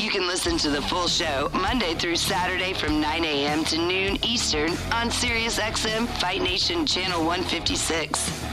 You can listen to the full show Monday through Saturday from 9 a.m. to noon Eastern on SiriusXM Fight Nation Channel 156.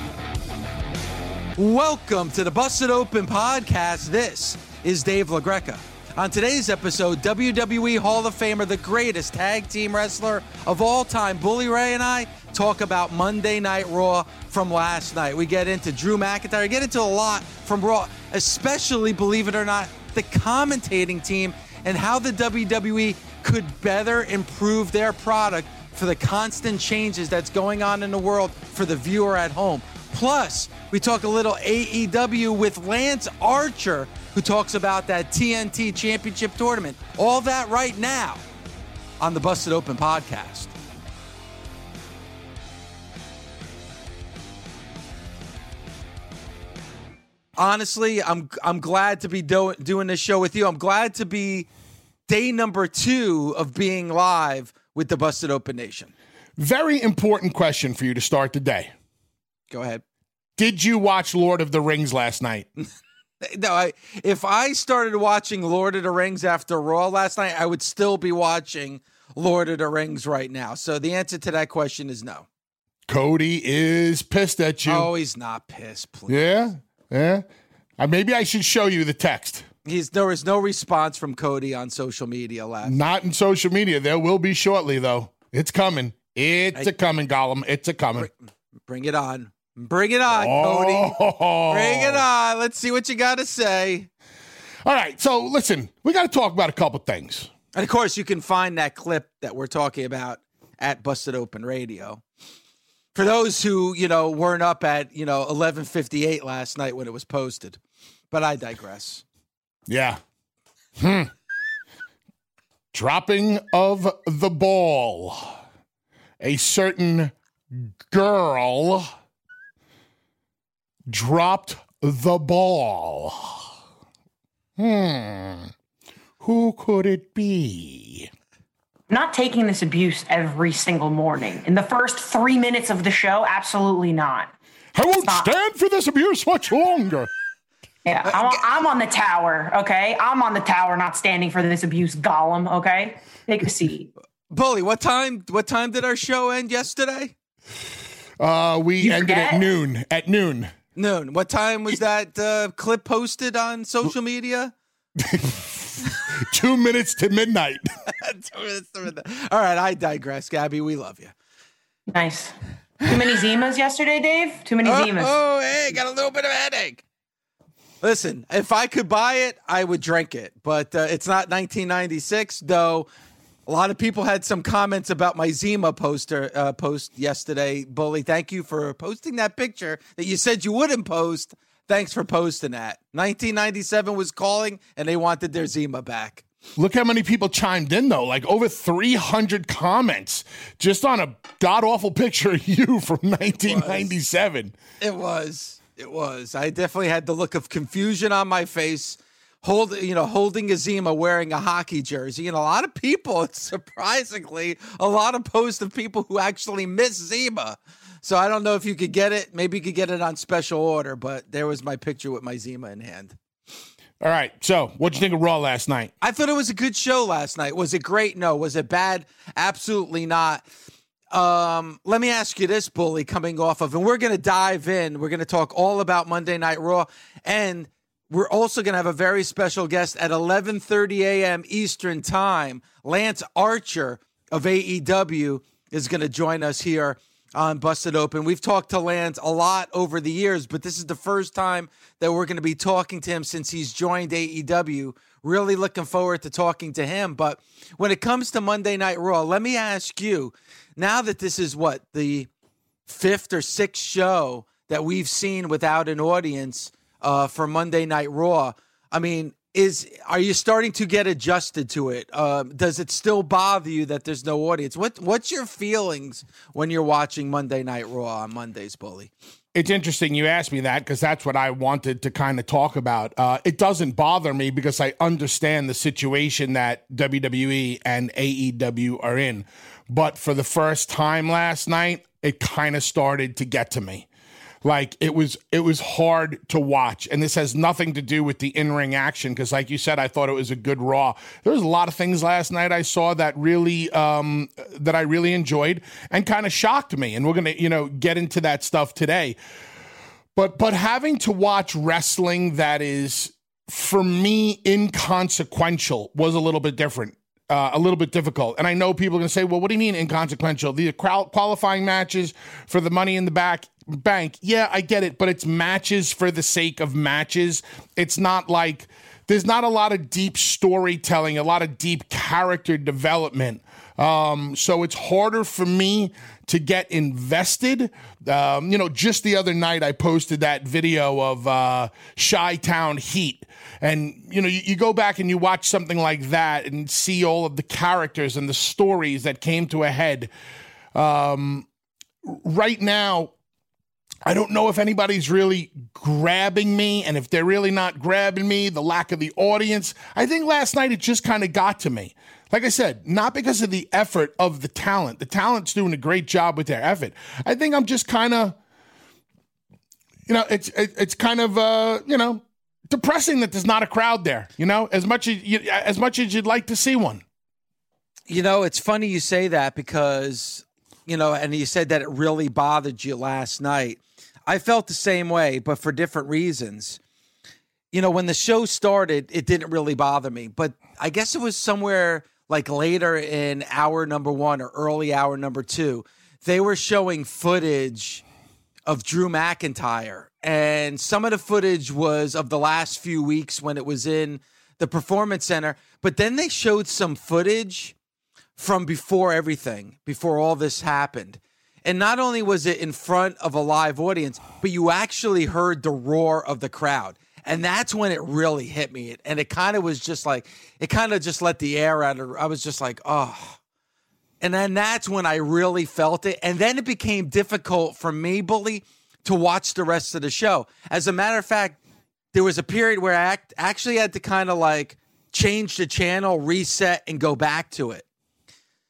Welcome to the Busted Open podcast. This is Dave LaGreca. On today's episode, WWE Hall of Famer, the greatest tag team wrestler of all time, Bully Ray and I talk about Monday Night Raw from last night. We get into Drew McIntyre, we get into a lot from Raw, especially, believe it or not, the commentating team and how the WWE could better improve their product for the constant changes that's going on in the world for the viewer at home. Plus, we talk a little AEW with Lance Archer, who talks about that TNT Championship tournament. All that right now on the Busted Open podcast. Honestly, I'm I'm glad to be do- doing this show with you. I'm glad to be day number two of being live with the Busted Open Nation. Very important question for you to start the day. Go ahead. Did you watch Lord of the Rings last night? No, I, if I started watching Lord of the Rings after Raw last night, I would still be watching Lord of the Rings right now. So the answer to that question is no. Cody is pissed at you. Oh, he's not pissed, please. Yeah, yeah. Uh, maybe I should show you the text. He's there was no response from Cody on social media last. Not in social media. There will be shortly, though. It's coming. It's I- a coming, Gollum. It's a coming. Bring it on. Bring it on, Cody. Oh. Bring it on. Let's see what you got to say. All right. So listen, we got to talk about a couple things. And of course, you can find that clip that we're talking about at Busted Open Radio. For those who, you know, weren't up at, you know, 11:58 last night when it was posted. But I digress. Yeah. Hmm. Dropping of the ball. A certain girl dropped the ball. Hmm. Who could it be? Not taking this abuse every single morning. In the first three minutes of the show, absolutely not. I won't Stop. stand for this abuse much longer. Yeah, I'm, I'm on the tower, okay? I'm on the tower, not standing for this abuse, Gollum, okay? Take a seat. Bully, what time what time did our show end yesterday? Uh, we You ended at noon. At noon. Noon. What time was that uh, clip posted on social media? Two minutes to midnight. All right, I digress, Gabby. We love you. Nice. Too many Zimas yesterday, Dave? Too many Oh, Zimas. oh, hey, got a little bit of a headache. Listen, if I could buy it, I would drink it, but uh, it's not 1996. Though a lot of people had some comments about my Zima poster uh, post yesterday. Bully, thank you for posting that picture that you said you wouldn't post. Thanks for posting that. 1997 was calling, and they wanted their Zima back. Look how many people chimed in though, like over 300 comments just on a god awful picture of you from 1997. It was. It was. I definitely had the look of confusion on my face. Hold, you know, holding a Zima, wearing a hockey jersey, and a lot of people, surprisingly, a lot of posts of people who actually miss Zima. So I don't know if you could get it. Maybe you could get it on special order, but there was my picture with my Zima in hand. All right, so what'd you think of Raw last night? I thought it was a good show last night. Was it great? No. Was it bad? Absolutely not. Um, let me ask you this, Bully, coming off of, and we're going to dive in. We're going to talk all about Monday Night Raw, and we're also going to have a very special guest at 11:30 a.m. Eastern Time, Lance Archer of AEW, is going to join us here on Busted Open. We've talked to Lance a lot over the years, but this is the first time that we're going to be talking to him since he's joined AEW. Really looking forward to talking to him. But when it comes to Monday Night Raw, let me ask you now that this is what the fifth or sixth show that we've seen without an audience uh, for Monday Night Raw. I mean, is are you starting to get adjusted to it? Uh, does it still bother you that there's no audience? What What's your feelings when you're watching Monday Night Raw on Mondays, Bully? It's interesting you asked me that because that's what I wanted to kind of talk about. Uh, it doesn't bother me because I understand the situation that WWE and AEW are in. But for the first time last night, it kind of started to get to me. Like it was it was hard to watch. And this has nothing to do with the in-ring action because like you said I thought it was a good raw. There was a lot of things last night I saw that really um that I really enjoyed and kind of shocked me and we're to, you know, get into that stuff today. But but having to watch wrestling that is for me inconsequential was a little bit different uh, a little bit difficult. And I know people are going to say, well, what do you mean inconsequential? The qualifying matches for the money in the back bank. Yeah, I get it, but it's matches for the sake of matches. It's not like there's not a lot of deep storytelling, a lot of deep character development. Um, so it's harder for me to get invested. Um, you know, just the other night I posted that video of uh, Town Heat and, you know, you, you go back and you watch something like that and see all of the characters and the stories that came to a head. Um, right now, I don't know if anybody's really grabbing me, and if they're really not grabbing me, the lack of the audience. I think last night it just kind of got to me. Like I said, not because of the effort of the talent. The talent's doing a great job with their effort. I think I'm just kind of, you know, it's it's kind of uh, you know, depressing that there's not a crowd there. You know, as much as you, as much as you'd like to see one. You know, it's funny you say that because you know, and you said that it really bothered you last night. I felt the same way, but for different reasons. You know, when the show started, it didn't really bother me, but I guess it was somewhere like later in hour number one or early hour number two. They were showing footage of Drew McIntyre and some of the footage was of the last few weeks when it was in the performance center but then they showed some footage from before everything before all this happened and not only was it in front of a live audience but you actually heard the roar of the crowd and that's when it really hit me and it kind of was just like it kind of just let the air out of i was just like oh and then that's when i really felt it and then it became difficult for me bully to watch the rest of the show. As a matter of fact, there was a period where I actually had to kind of like change the channel, reset, and go back to it.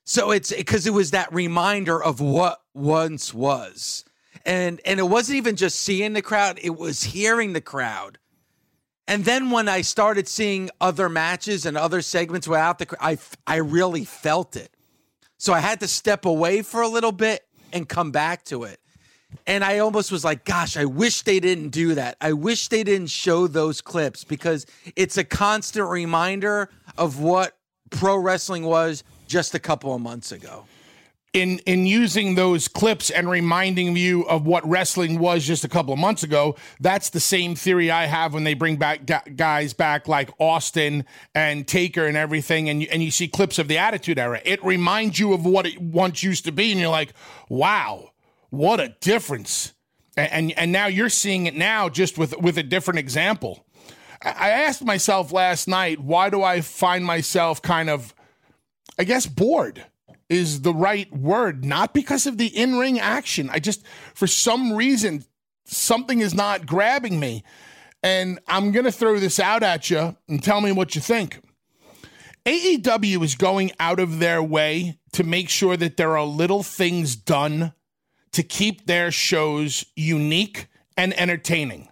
So it's because it was that reminder of what once was. And and it wasn't even just seeing the crowd, it was hearing the crowd. And then when I started seeing other matches and other segments without the I I really felt it. So I had to step away for a little bit and come back to it. And I almost was like, gosh, I wish they didn't do that. I wish they didn't show those clips because it's a constant reminder of what pro wrestling was just a couple of months ago. In in using those clips and reminding you of what wrestling was just a couple of months ago, that's the same theory I have when they bring back guys back like Austin and Taker and everything, and you, and you see clips of the Attitude Era. It reminds you of what it once used to be, and you're like, wow what a difference. And, and, and now you're seeing it now just with, with a different example. I asked myself last night, why do I find myself kind of, I guess, bored is the right word, not because of the in ring action. I just, for some reason, something is not grabbing me. And I'm going to throw this out at you and tell me what you think. AEW is going out of their way to make sure that there are little things done to keep their shows unique and entertaining.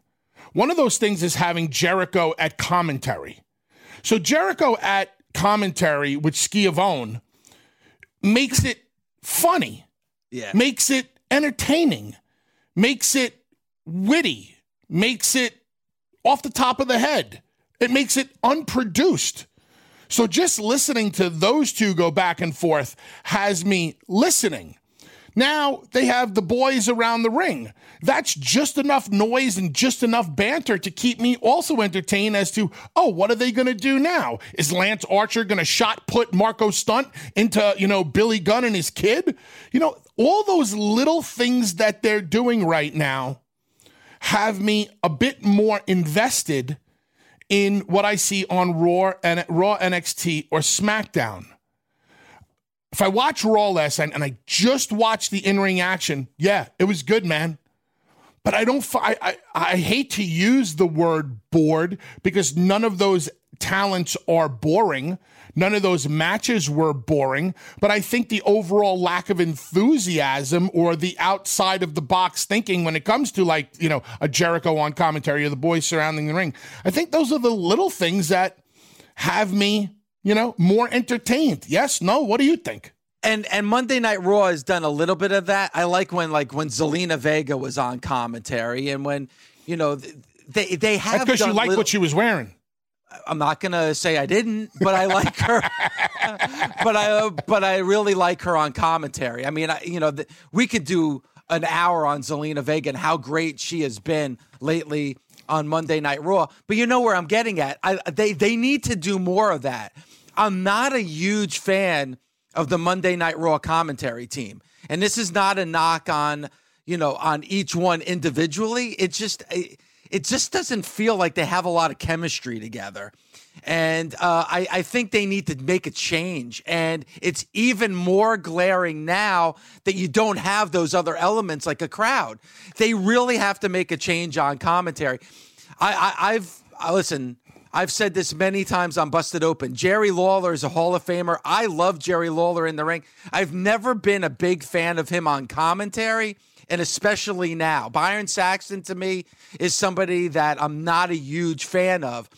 One of those things is having Jericho at commentary. So Jericho at commentary with Schiavone makes it funny. Yeah. Makes it entertaining. Makes it witty. Makes it off the top of the head. It makes it unproduced. So just listening to those two go back and forth has me listening. Now they have the boys around the ring. That's just enough noise and just enough banter to keep me also entertained as to, oh, what are they going to do now? Is Lance Archer going to shot put Marko Stunt into, you know, Billy Gunn and his kid? You know, all those little things that they're doing right now have me a bit more invested in what I see on Raw and Raw NXT or SmackDown. If I watch Raw last night and I just watched the in-ring action, yeah, it was good, man. But I don't. I, I I hate to use the word bored because none of those talents are boring. None of those matches were boring, but I think the overall lack of enthusiasm or the outside of the box thinking when it comes to like, you know, a Jericho on commentary or the boys surrounding the ring, I think those are the little things that have me, you know, more entertained. Yes, no, what do you think? and and Monday Night Raw has done a little bit of that. I like when like when Zelina Vega was on commentary and when you know they they have because you like little, what she was wearing. I'm not gonna say I didn't, but I like her. but I, uh, but I really like her on commentary. I mean, I, you know, the, we could do an hour on Zelina Vega and how great she has been lately on Monday Night Raw. But you know where I'm getting at. I, they they need to do more of that. I'm not a huge fan of the Monday Night Raw commentary team, and this is not a knock on you know on each one individually. It just. It, just doesn't feel like they have a lot of chemistry together. And uh, I, I, think they need to make a change. And it's even more glaring now that you don't have those other elements like a crowd. They really have to make a change on commentary. I, I, I've I, listen. I've said this many times on Busted Open. Jerry Lawler is a Hall of Famer. I love Jerry Lawler in the ring. I've never been a big fan of him on commentary and especially now. Byron Saxton to me is somebody that I'm not a huge fan of.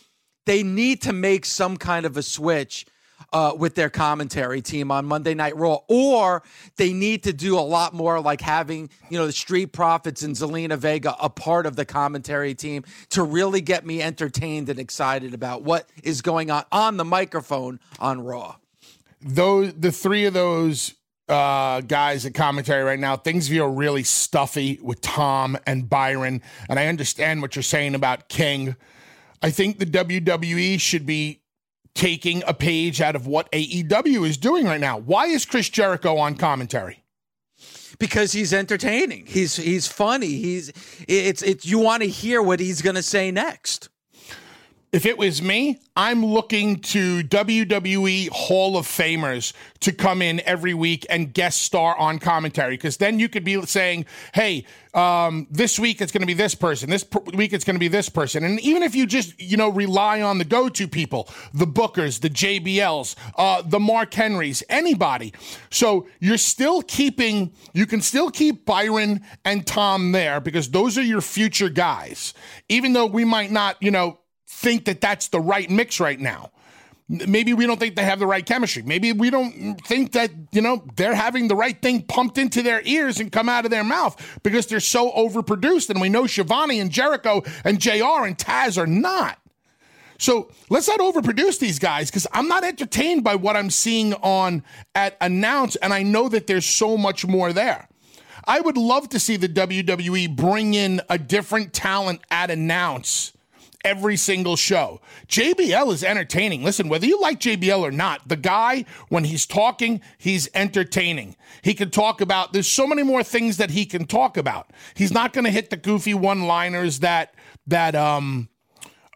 They need to make some kind of a switch uh, with their commentary team on Monday Night Raw, or they need to do a lot more like having, you know, the Street Profits and Zelina Vega a part of the commentary team to really get me entertained and excited about what is going on on the microphone on Raw. Those the three of those uh, guys at commentary right now. Things feel really stuffy with Tom and Byron, and I understand what you're saying about King. I think the WWE should be taking a page out of what AEW is doing right now. Why is Chris Jericho on commentary? Because he's entertaining. He's he's funny. He's it's it's you want to hear what he's going to say next. If it was me, I'm looking to WWE Hall of Famers to come in every week and guest star on commentary because then you could be saying, hey, um, this week it's going to be this person, this per- week it's going to be this person. And even if you just, you know, rely on the go to people, the Bookers, the JBLs, uh, the Mark Henrys, anybody. So you're still keeping, you can still keep Byron and Tom there because those are your future guys. Even though we might not, you know, think that that's the right mix right now. Maybe we don't think they have the right chemistry. Maybe we don't think that, you know, they're having the right thing pumped into their ears and come out of their mouth because they're so overproduced. And we know Schiavone and Jericho and JR and Taz are not. So let's not overproduce these guys because I'm not entertained by what I'm seeing on at announce. And I know that there's so much more there. I would love to see the WWE bring in a different talent at announce every single show. JBL is entertaining. Listen, whether you like JBL or not, the guy, when he's talking, he's entertaining. He can talk about, there's so many more things that he can talk about. He's not going to hit the goofy one liners that, that, um,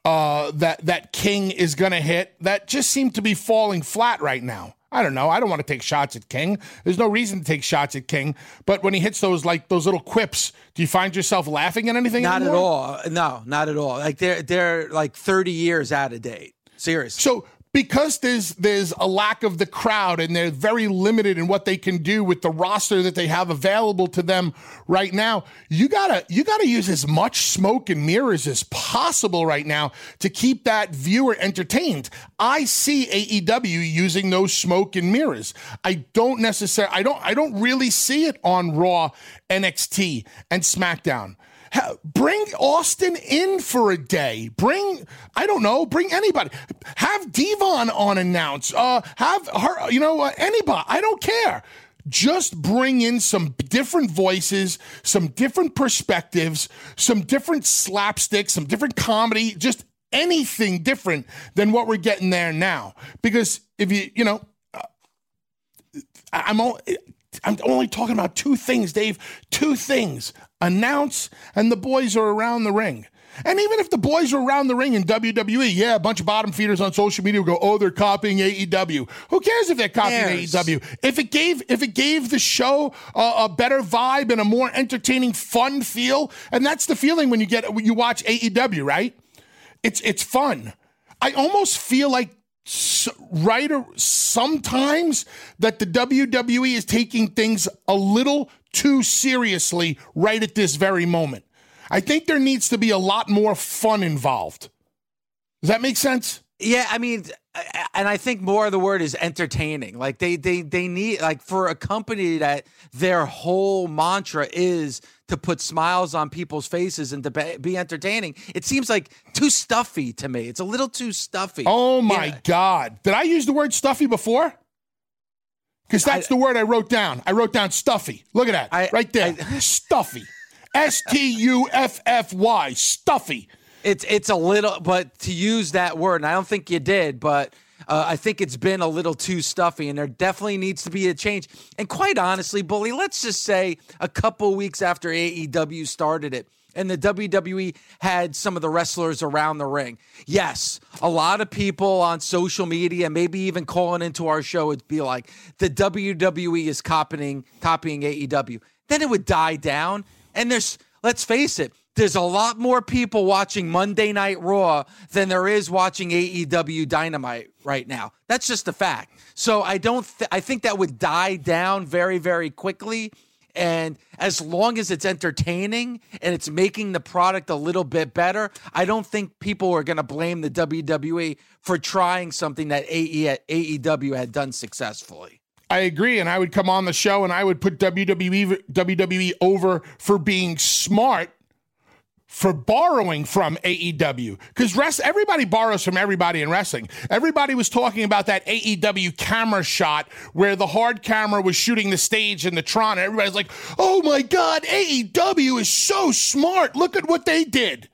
uh, that, that King is going to hit that just seem to be falling flat right now. I don't know. I don't want to take shots at King. There's no reason to take shots at King. But when he hits those like those little quips, do you find yourself laughing at anything? Not anymore? at all. No, not at all. Like they're they're like 30 years out of date. Seriously. So because there's there's a lack of the crowd and they're very limited in what they can do with the roster that they have available to them right now you gotta you gotta use as much smoke and mirrors as possible right now to keep that viewer entertained. I see aew using those smoke and mirrors. I don't necessarily i don't i don't really see it on raw nxt and smackdown Ha- bring Austin in for a day. Bring, I don't know, bring anybody. Have Devon on announce. Uh, have her, you know, uh, anybody. I don't care. Just bring in some different voices, some different perspectives, some different slapstick, some different comedy, just anything different than what we're getting there now. Because if you, you know, uh, I'm all, I'm only talking about two things, Dave. Two things announce, and the boys are around the ring. And even if the boys are around the ring in WWE, yeah, a bunch of bottom feeders on social media will go, "Oh, they're copying AEW." Who cares if they're copying Cares. AEW? If it gave if it gave the show a, a better vibe and a more entertaining, fun feel, and that's the feeling when you get when you watch AEW, right? It's it's fun. I almost feel like right sometimes that the WWE is taking things a little too seriously right at this very moment. I think there needs to be a lot more fun involved. Does that make sense? Yeah, I mean, and I think more of the word is entertaining. Like they they they need like for a company that their whole mantra is to put smiles on people's faces and to be, entertaining. It seems like too stuffy to me. It's a little too stuffy. Oh my Yeah. God. Did I use the word stuffy before? Because that's the word I wrote down. I wrote down stuffy. Look at that. I- right there. stuffy. S T U F F Y. Stuffy. It's it's a little, but to use that word, and I don't think you did, but uh, I think it's been a little too stuffy, and there definitely needs to be a change. And quite honestly, bully, let's just say a couple weeks after AEW started it. And the WWE had some of the wrestlers around the ring. Yes, a lot of people on social media, maybe even calling into our show, would be like, "The WWE is copying copying AEW." Then it would die down, and there's let's face it, there's a lot more people watching Monday Night Raw than there is watching AEW Dynamite right now. That's just a fact. So I don't. Th- I think that would die down very, very quickly. And as long as it's entertaining and it's making the product a little bit better, I don't think people are going to blame the WWE for trying something that AE, AEW had done successfully. I agree, and I would come on the show and I would put WWE WWE over for being smart for borrowing from AEW because rest everybody borrows from everybody in wrestling. Everybody was talking about that AEW camera shot where the hard camera was shooting the stage in the Tron, everybody's like, "Oh my god, AEW is so smart! Look at what they did."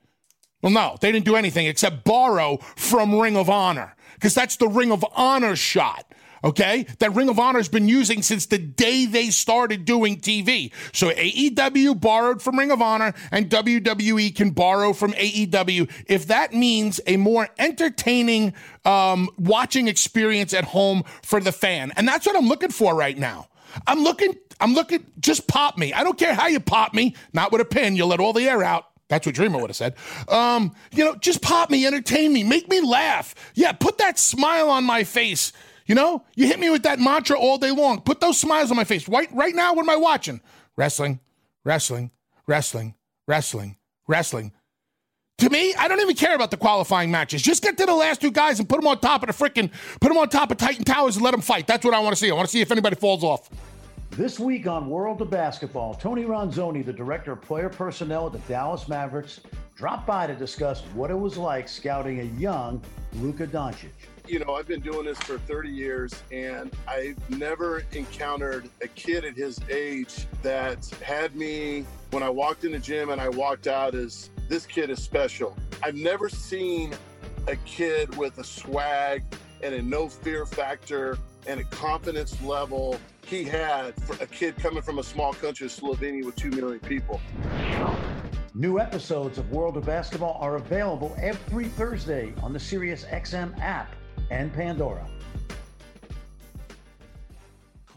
Well, no, they didn't do anything except borrow from Ring of Honor because that's the Ring of Honor shot. Okay, that Ring of Honor has been using since the day they started doing TV. So AEW borrowed from Ring of Honor, and WWE can borrow from AEW if that means a more entertaining um, watching experience at home for the fan. And that's what I'm looking for right now. I'm looking. I'm looking. Just pop me. I don't care how you pop me. Not with a pin. You'll let all the air out. That's what Dreamer would have said. Um, you know, just pop me, entertain me, make me laugh. Yeah, put that smile on my face. You know, you hit me with that mantra all day long. Put those smiles on my face. Right, right now, what am I watching? Wrestling, wrestling, wrestling, wrestling, wrestling. To me, I don't even care about the qualifying matches. Just get to the last two guys and put them on top of the freaking, put them on top of Titan Towers and let them fight. That's what I want to see. I want to see if anybody falls off. This week on World of Basketball, Tony Ronzone, the director of player personnel at the Dallas Mavericks, dropped by to discuss what it was like scouting a young Luka Doncic. You know, I've been doing this for 30 years and I've never encountered a kid at his age that had me when I walked in the gym and I walked out as this kid is special. I've never seen a kid with a swag and a no fear factor and a confidence level he had for a kid coming from a small country Slovenia with 2 million people. New episodes of World of Basketball are available every Thursday on the SiriusXM app and Pandora.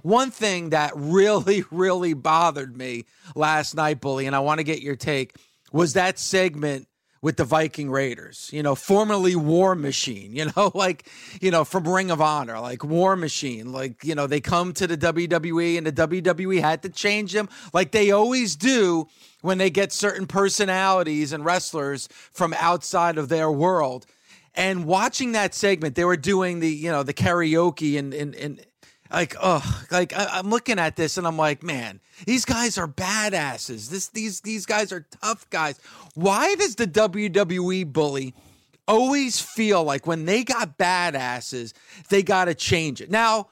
One thing that really, really bothered me last night, Bully, and I want to get your take, was that segment with the Viking Raiders, you know, formerly War Machine, you know, like, you know, from Ring of Honor, like War Machine, like, you know, they come to the WWE and the WWE had to change them like they always do when they get certain personalities and wrestlers from outside of their world. And watching that segment, they were doing the, you know, the karaoke and, and, and, like oh like I, am looking at this and i'm like man these guys are badasses. This these these guys are tough guys. Why does the wwe bully always feel like when they got badasses they got to change it? Now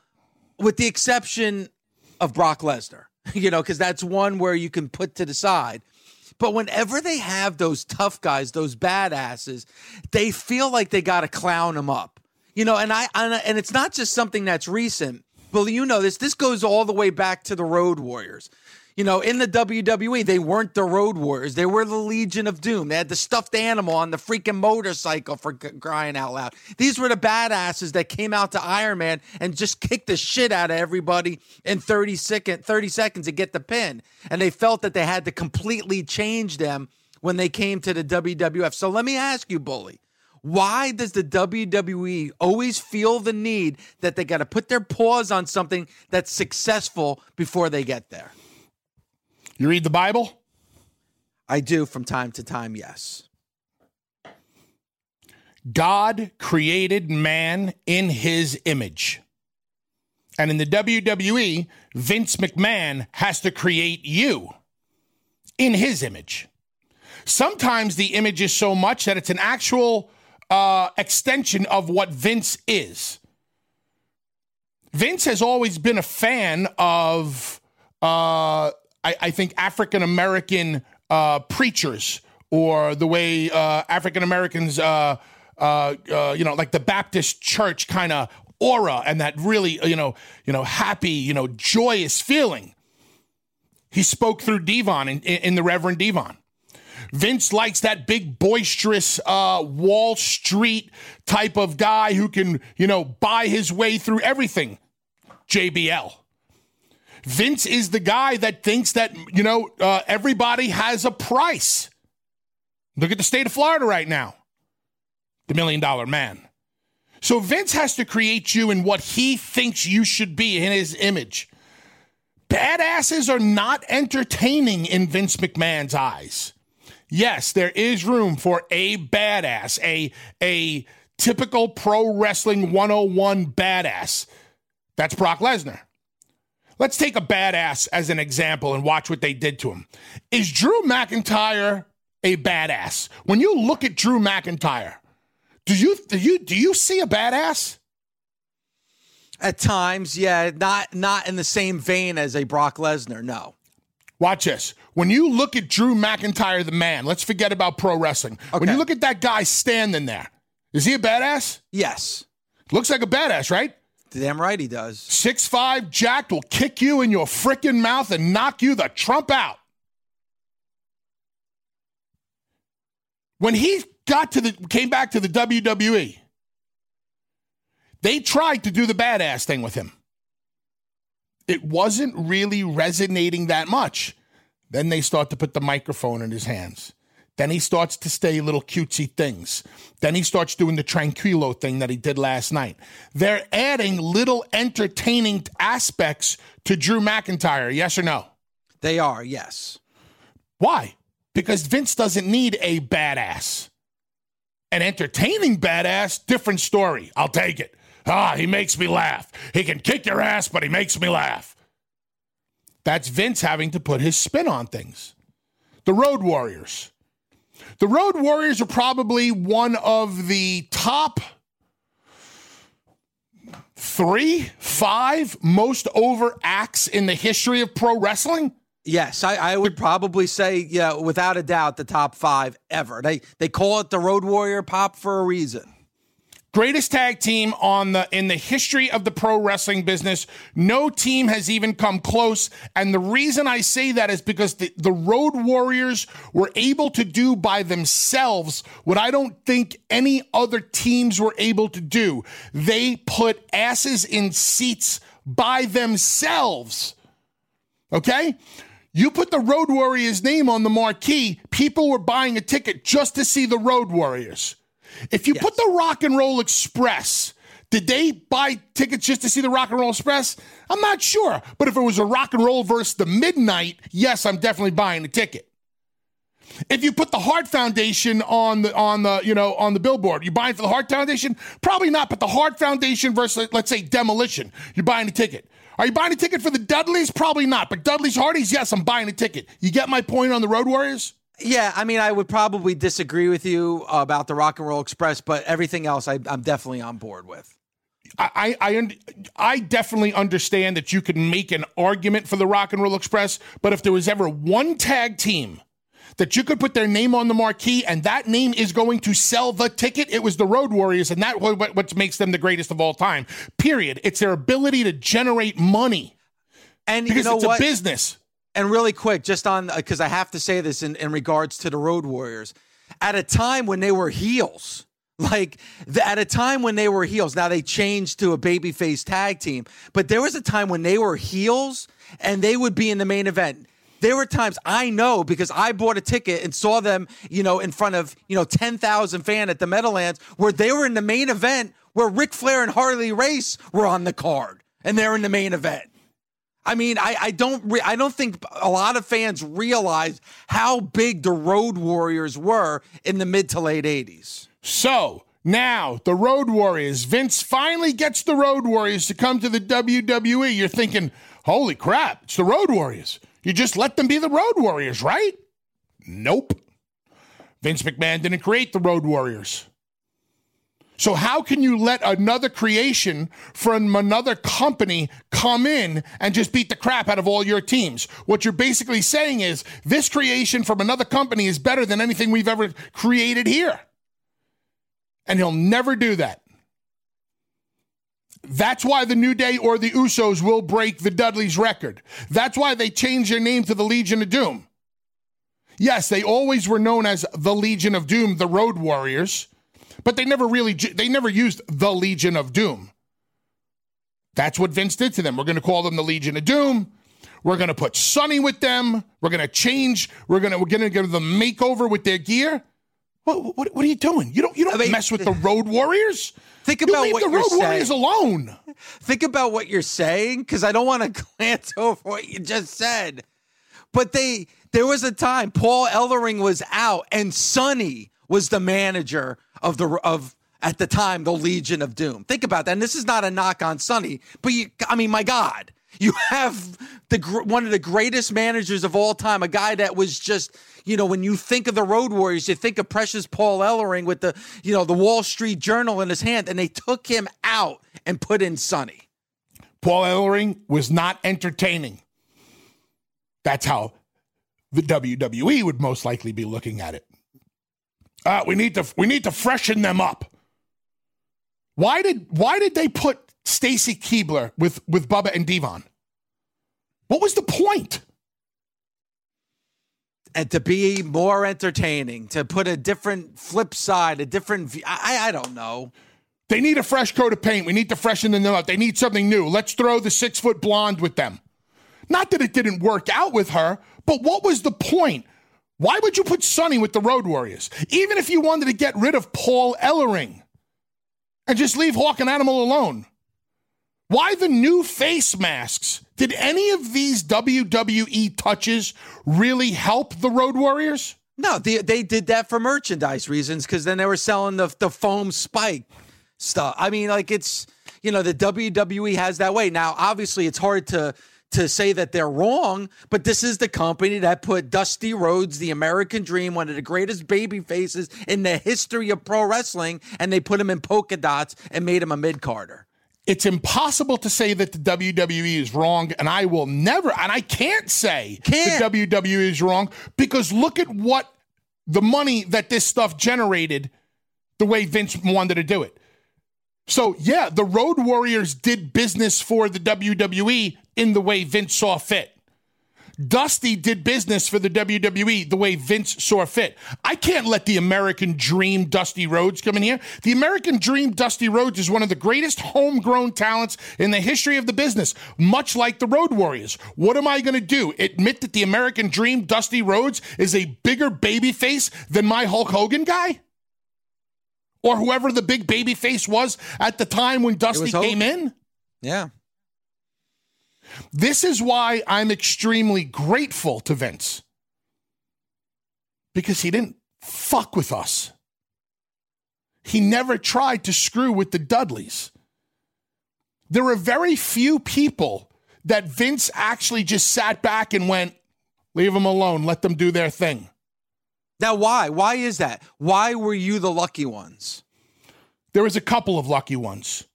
with the exception of brock lesnar you know because that's one where you can put to the side but whenever they have those tough guys those badasses they feel like they got to clown them up you know and i and it's not just something that's recent well, you know this. This goes all the way back to the Road Warriors. You know, in the WWE, they weren't the Road Warriors. They were the Legion of Doom. They had the stuffed animal on the freaking motorcycle for crying out loud. These were the badasses that came out to Iron Man and just kicked the shit out of everybody in 30, second, 30 seconds to get the pin. And they felt that they had to completely change them when they came to the WWF. So let me ask you, Bully. Why does the WWE always feel the need that they got to put their paws on something that's successful before they get there? You read the Bible? I do from time to time, yes. God created man in his image. And in the WWE, Vince McMahon has to create you in his image. Sometimes the image is so much that it's an actual uh, extension of what Vince is. Vince has always been a fan of, uh, I, I, think, African American uh, preachers or the way uh, African Americans, uh, uh, you know, like the Baptist church kind of aura and that really, you know, you know, happy, you know, joyous feeling. He spoke through Devon in, in the Reverend Devon. Vince likes that big, boisterous uh, Wall Street type of guy who can, you know, buy his way through everything. JBL. Vince is the guy that thinks that, you know, uh, everybody has a price. Look at the state of Florida right now the million dollar man. So Vince has to create you in what he thinks you should be in his image. Badasses are not entertaining in Vince McMahon's eyes yes, there is room for a badass, a a typical pro wrestling 101 badass. That's Brock Lesnar. Let's take a badass as an example and watch what they did to him. Is Drew McIntyre a badass? When you look at Drew McIntyre, do you do you do you see a badass? At times, yeah, not not in the same vein as a Brock Lesnar, no. Watch this. When you look at Drew McIntyre, the man, let's forget about pro wrestling. Okay. When you look at that guy standing there, is he a badass? Yes. Looks like a badass, right? Damn right he does. Six five jacked will kick you in your freaking mouth and knock you the trump out. When he got to the came back to the WWE, they tried to do the badass thing with him it wasn't really resonating that much. Then they start to put the microphone in his hands. Then he starts to say little cutesy things. Then he starts doing the tranquilo thing that he did last night. They're adding little entertaining aspects to Drew McIntyre, yes or no? They are, yes. Why? Because Vince doesn't need a badass. An entertaining badass, different story. I'll take it. Ah, he makes me laugh. He can kick your ass, but he makes me laugh. That's Vince having to put his spin on things. The Road Warriors. The Road Warriors are probably one of the top three, five most over acts in the history of pro wrestling. Yes, I, I, would probably say, yeah, without a doubt, the top five ever. They they call it the Road Warrior Pop for a reason. Greatest tag team on the in the history of the pro wrestling business. No team has even come close. And the reason I say that is because the, the Road Warriors were able to do by themselves what I don't think any other teams were able to do. They put asses in seats by themselves. Okay? You put the Road Warriors name on the marquee, people were buying a ticket just to see the Road Warriors. If you yes. put the Rock and Roll Express, did they buy tickets just to see the Rock and Roll Express? I'm not sure. But if it was a rock and roll versus the midnight, yes, I'm definitely buying the ticket. If you put the Hart Foundation on the on the you know on the billboard, you buying for the Hart Foundation? Probably not. But the Hart Foundation versus let's say Demolition, you're buying a ticket. Are you buying a ticket for the Dudleys? Probably not. But Dudley's Hardys, yes, I'm buying a ticket. You get my point on the Road Warriors? Yeah, I mean, I would probably disagree with you about the Rock and Roll Express, but everything else, I, am definitely on board with. I, I, I definitely understand that you can make an argument for the Rock and Roll Express, but if there was ever one tag team that you could put their name on the marquee and that name is going to sell the ticket, it was the Road Warriors, and that what, what makes them the greatest of all time. Period. It's their ability to generate money, and because you know it's what? a business. And really quick, just on uh, because I have to say this in, in regards to the Road Warriors, at a time when they were heels. Like the, at a time when they were heels, now they changed to a babyface tag team, but there was a time when they were heels and they would be in the main event. There were times I know because I bought a ticket and saw them, you know, in front of, you know, 10,000 fan at the Meadowlands where they were in the main event where Ric Flair and Harley Race were on the card and they're in the main event. I mean, I, I don't re- I don't think a lot of fans realize how big the Road Warriors were in the mid to late 80s. So now the Road Warriors, Vince finally gets the Road Warriors to come to the WWE. You're thinking, holy crap, it's the Road Warriors. You just let them be the Road Warriors, right? Nope. Vince McMahon didn't create the Road Warriors. So, how can you let another creation from another company come in and just beat the crap out of all your teams? What you're basically saying is this creation from another company is better than anything we've ever created here. And he'll never do that. That's why the New Day or the Usos will break the Dudleys record. That's why they changed their name to the Legion of Doom. Yes, they always were known as the Legion of Doom, the Road Warriors, but they never really they never used the Legion of Doom. That's what Vince did to them. We're going to call them the Legion of Doom. We're going to put Sunny with them. We're going to change. We're going to we're going to give them makeover with their gear. What, what, what are you doing? You don't you don't I mean, mess with the Road Warriors. Think about what you what the you're Road saying. Warriors alone. Think about what you're saying because I don't want to glance over what you just said. But they there was a time Paul Ellering was out and Sunny was the manager of the of at the time the Legion of Doom. Think about that. And this is not a knock on Sunny, but you, I mean, my God, you have the one of the greatest managers of all time, a guy that was just you know, when you think of the Road Warriors, you think of precious Paul Ellering with the, you know, the Wall Street Journal in his hand, and they took him out and put in Sunny. Paul Ellering was not entertaining. That's how the WWE would most likely be looking at it. Uh, we need to we need to freshen them up. Why did why did they put Stacy Keibler with with Bubba and Devon? What was the point? and to be more entertaining, to put a different flip side, a different view. I, I don't know. They need a fresh coat of paint. We need to freshen them up. They need something new. Let's throw the six foot blonde with them. Not that it didn't work out with her, but what was the point? Why would you put Sunny with the Road Warriors? Even if you wanted to get rid of Paul Ellering and just leave Hawk and Animal alone. Why the new face masks? Did any of these WWE touches really help the Road Warriors? No, they, they did that for merchandise reasons because then they were selling the, the foam spike stuff. I mean, like it's, you know, the WWE has that way. Now, obviously, it's hard to to say that they're wrong, but this is the company that put Dusty Rhodes, the American Dream, one of the greatest baby faces in the history of pro wrestling, and they put him in polka dots and made him a mid carder it's impossible to say that the WWE is wrong, and I will never, and I can't say can't. the WWE is wrong because look at what the money that this stuff generated the way Vince wanted to do it. So, yeah, the Road Warriors did business for the WWE in the way Vince saw fit. Dusty did business for the WWE the way Vince saw fit. I can't let the American Dream Dusty Rhodes come in here. The American Dream Dusty Rhodes is one of the greatest homegrown talents in the history of the business, much like the Road Warriors. What am I going to do? Admit that the American Dream Dusty Rhodes is a bigger baby face than my Hulk Hogan guy? Or whoever the big baby face was at the time when Dusty came in? Yeah. This is why I'm extremely grateful to Vince. because he didn't fuck with us. He never tried to screw with the Dudleys. There are very few people that Vince actually just sat back and went, leave them alone, let them do their thing. Now, why? Why is that? Why were you the lucky ones? There was a couple of lucky ones.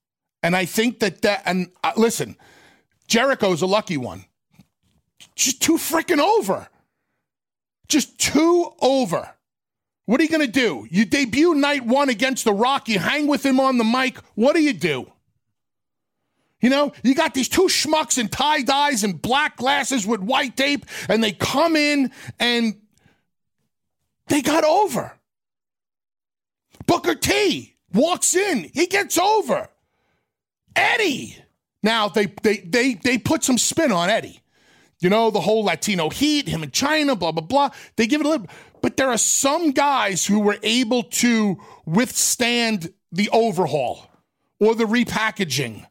And I think that that, and uh, listen, Jericho's a lucky one. Just too freaking over. Just too over. What are you going to do? You debut night one against The Rock, you hang with him on the mic. What do you do? You know, you got these two schmucks in tie dyes and black glasses with white tape, and they come in and they got over. Booker T walks in, he gets over. Eddie. Now they they they they put some spin on Eddie. You know, the whole Latino heat, him in China, blah, blah, blah. They give it a little, but there are some guys who were able to withstand the overhaul or the repackaging.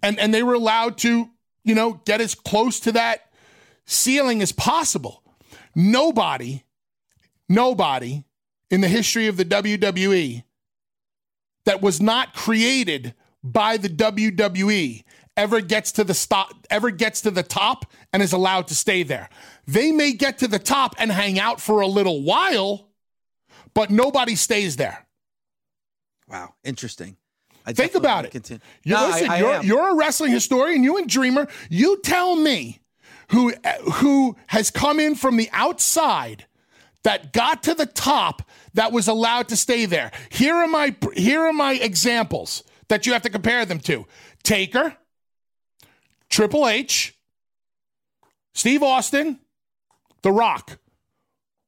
And, and they were allowed to, you know, get as close to that ceiling as possible. Nobody, nobody in the history of the WWE that was not created by the WWE ever gets to the stop ever gets to the top and is allowed to stay there. They may get to the top and hang out for a little while, but nobody stays there. Wow, interesting. I Think about it. Continue. You no, listen, I, I you're, am. you're a wrestling historian, you and Dreamer. You tell me who who has come in from the outside that got to the top that was allowed to stay there. Here are my here are my examples that you have to compare them to. Taker, Triple H, Steve Austin, The Rock.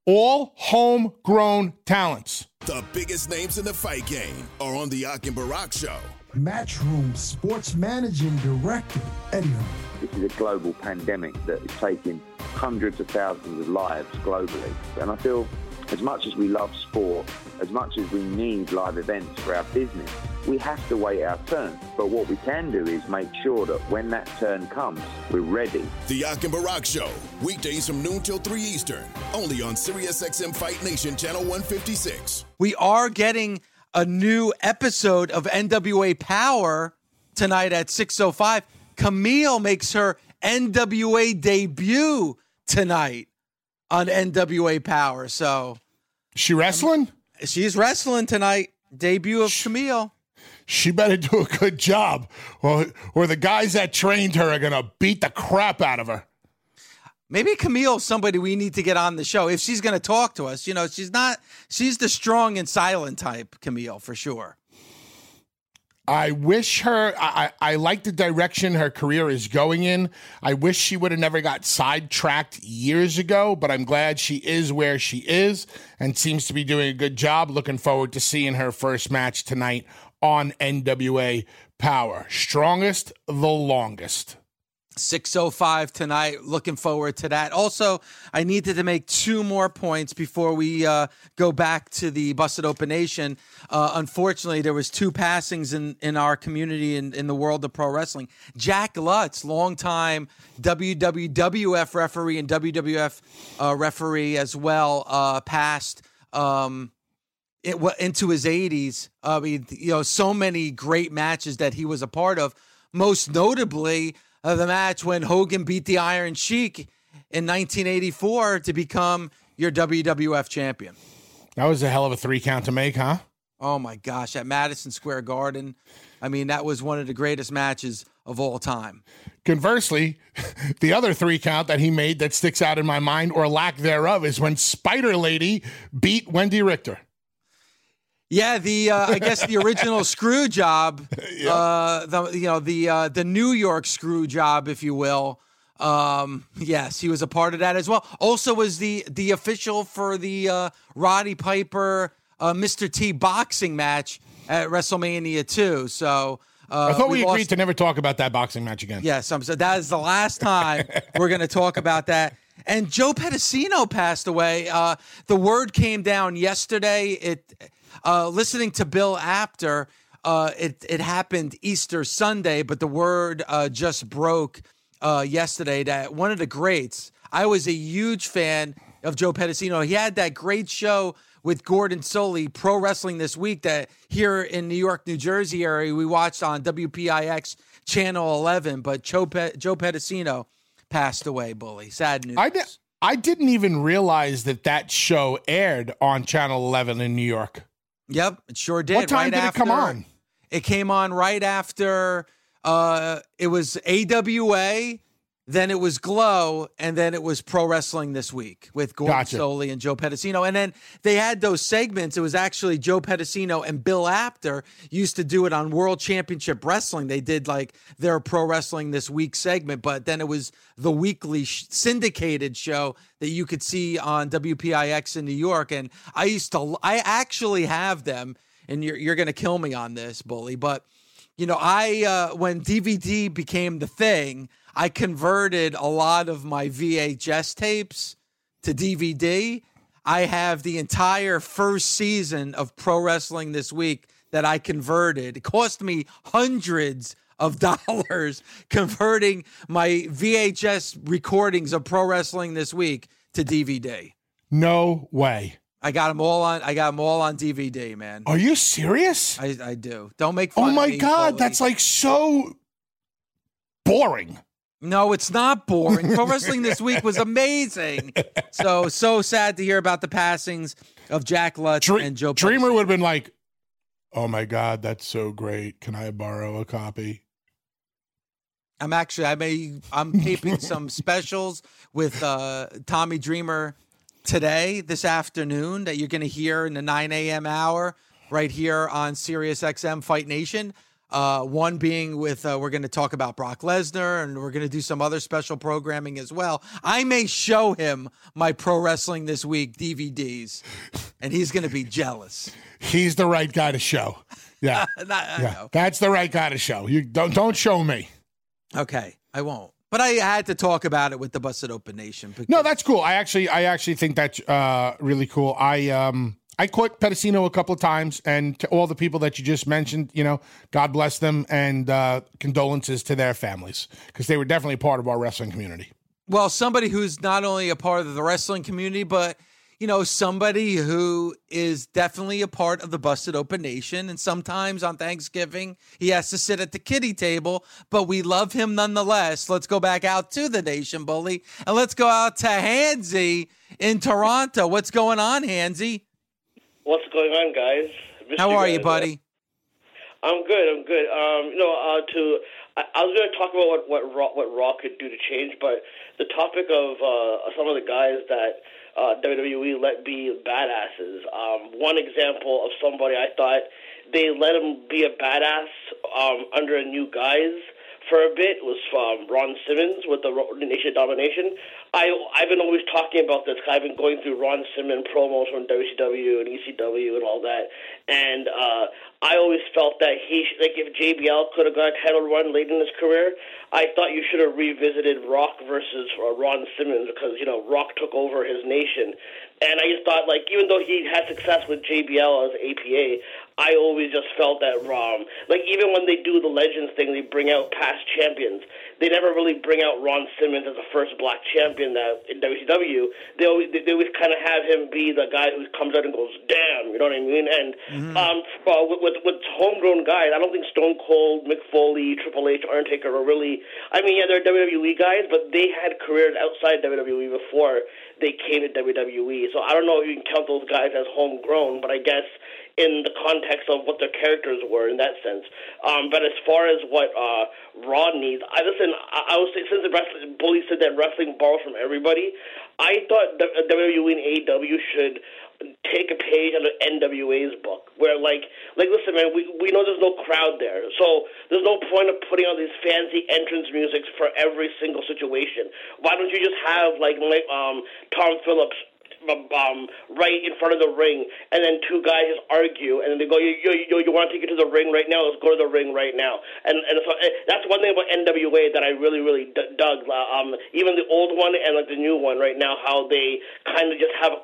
All homegrown talents. The biggest names in the fight game are on the Ak and Barak show. Matchroom sports managing director, Eddie Hearn. This is a global pandemic that is taking hundreds of thousands of lives globally. And I feel as much as we love sport, as much as we need live events for our business, we have to wait our turn. But what we can do is make sure that when that turn comes, we're ready. The Yak and Barak Show, weekdays from noon till 3 Eastern, only on SiriusXM Fight Nation Channel 156. We are getting a new episode of NWA Power tonight at 6.05. Camille makes her NWA debut tonight on NWA Power. So she wrestling? She's wrestling tonight. Debut of Camille. She better do a good job, or or the guys that trained her are gonna beat the crap out of her. Maybe Camille's somebody we need to get on the show if she's going to talk to us. You know, she's not. She's the strong and silent type, Camille, for sure. I wish her, I, I like the direction her career is going in. I wish she would have never got sidetracked years ago, but I'm glad she is where she is and seems to be doing a good job. Looking forward to seeing her first match tonight on NWA Power. Strongest, the longest. 605 tonight. Looking forward to that. Also, I needed to make two more points before we uh, go back to the Busted Open Nation. Uh, unfortunately, there was two passings in, in our community in, in the world of pro wrestling. Jack Lotz, longtime WWF referee and WWF uh, referee as well, uh, passed um, it, into his 80s. I mean, you know, so many great matches that he was a part of. Most notably, of the match when Hogan beat the Iron Sheik in 1984 to become your WWF champion. That was a hell of a three count to make, huh? Oh my gosh, at Madison Square Garden. I mean, that was one of the greatest matches of all time. Conversely, the other three count that he made that sticks out in my mind, or lack thereof, is when Spider Lady beat Wendi Richter. Yeah, the uh, I guess the original screw job, yeah. uh, the you know the uh, the New York screw job, if you will. Um, yes, he was a part of that as well. Also, was the the official for the uh, Roddy Piper uh, Mr. T boxing match at WrestleMania two. So. Uh, I thought we, we agreed lost... to never talk about that boxing match again. Yes, I'm so that is the last time we're going to talk about that. And Joe Pedicino passed away. Uh, the word came down yesterday. It uh, listening to Bill Apter, uh, it it happened Easter Sunday, but the word uh, just broke uh, yesterday that one of the greats. I was a huge fan of Joe Pedicino. He had that great show with Gordon Solie, Pro Wrestling This Week, that here in New York, New Jersey area, we watched on WPIX Channel 11. But Joe, Pe- Joe Pedicino passed away, bully. Sad news. I, di- I didn't even realize that that show aired on Channel 11 in New York. Yep, it sure did. What time right did after, it come on? It came on right after uh, it was AWA, then it was Glow, and then it was Pro Wrestling This Week with Gordon Gotcha. And Joe Pedicino. And then they had those segments. It was actually Joe Pedicino and Bill Apter used to do it on World Championship Wrestling. They did like their Pro Wrestling This Week segment, but then it was the weekly sh- syndicated show that you could see on WPIX in New York. And I used to, I actually have them, and you're, you're going to kill me on this, Bully, but you know, I uh, when DVD became the thing, I converted a lot of my VHS tapes to DVD. I have the entire first season of Pro Wrestling this week that I converted. It cost me hundreds of dollars converting my VHS recordings of Pro Wrestling this week to DVD. No way. I got them all on. I got them all on DVD, man. Are you serious? I, I do. Don't make fun. Oh my God, Bully. that's like so boring. No, it's not boring. Pro Wrestling this week was amazing. So so sad to hear about the passings of Jack Lotz Dre- and Joe. Dreamer would have been like, "Oh my God, that's so great! Can I borrow a copy?" I'm actually I may I'm taping some specials with uh, Tommy Dreamer today this afternoon that you're going to hear in the 9 a.m. hour right here on Sirius XM Fight Nation. Uh, one being with uh, we're going to talk about Brock Lesnar and we're going to do some other special programming as well. I may show him my pro wrestling this week DVDs, and he's going to be jealous. He's the right guy to show. Yeah, Not- yeah, know. that's the right guy to show. You don't don't show me. Okay, I won't. But I had to talk about it with the Busted Open Nation. because- No, that's cool. I actually I actually think that's uh, really cool. I um I caught Pedicino a couple of times, and to all the people that you just mentioned, you know, God bless them, and uh, condolences to their families because they were definitely part of our wrestling community. well, somebody who's not only a part of the wrestling community, but you know, somebody who is definitely a part of the Busted Open Nation. And sometimes on Thanksgiving, he has to sit at the kitty table, but we love him nonetheless. Let's go back out to the Nation Bully and let's go out to Hansy in Toronto. What's going on, Hansy? What's going on, guys? How are you, buddy? I'm good. I'm good. Um, you know, uh, to I, I was going to talk about what what Raw, what Raw could do to change, but the topic of uh, some of the guys that uh, WWE let be badasses. Um, one example of somebody I thought they let him be a badass um, under a new guise for a bit was um, Ron Simmons with the Nation Domination. I I've been always talking about this. I've been going through Ron Simmons promos from WCW and ECW and all that, and uh, I always felt that he like if JBL could have got a title run late in his career, I thought you should have revisited Rock versus uh, Ron Simmons because you know Rock took over his nation, and I just thought like even though he had success with JBL as APA, I always just felt that um, like even when they do the Legends thing, they bring out past champions. They never really bring out Ron Simmons as the first black champion that in WCW. They always they always kind of have him be the guy who comes out and goes, "Damn," you know what I mean? And um, uh, with, with with homegrown guys, I don't think Stone Cold, Mick Foley, Triple H, Undertaker are really. I mean, yeah, they're WWE guys, but they had careers outside WWE before they came to WWE. So I don't know if you can count those guys as homegrown, but I guess in the context of what their characters were in that sense. Um, but as far as what uh, Raw needs, I listen. I, I was since the wrestling bully said that wrestling borrows from everybody. I thought the, WWE and AEW should take a page out of NWA's book, where like, like listen, man, we we know there's no crowd there, so there's no point of putting on these fancy entrance musics for every single situation. Why don't you just have like like um Tom Phillips um, right in front of the ring, and then two guys just argue, and then they go, "You, you, you, you want to take it to the ring right now? Let's go to the ring right now." And and so eh, that's one thing about NWA that I really really d- dug. Uh, Um, even the old one and like the new one right now, how they kind of just have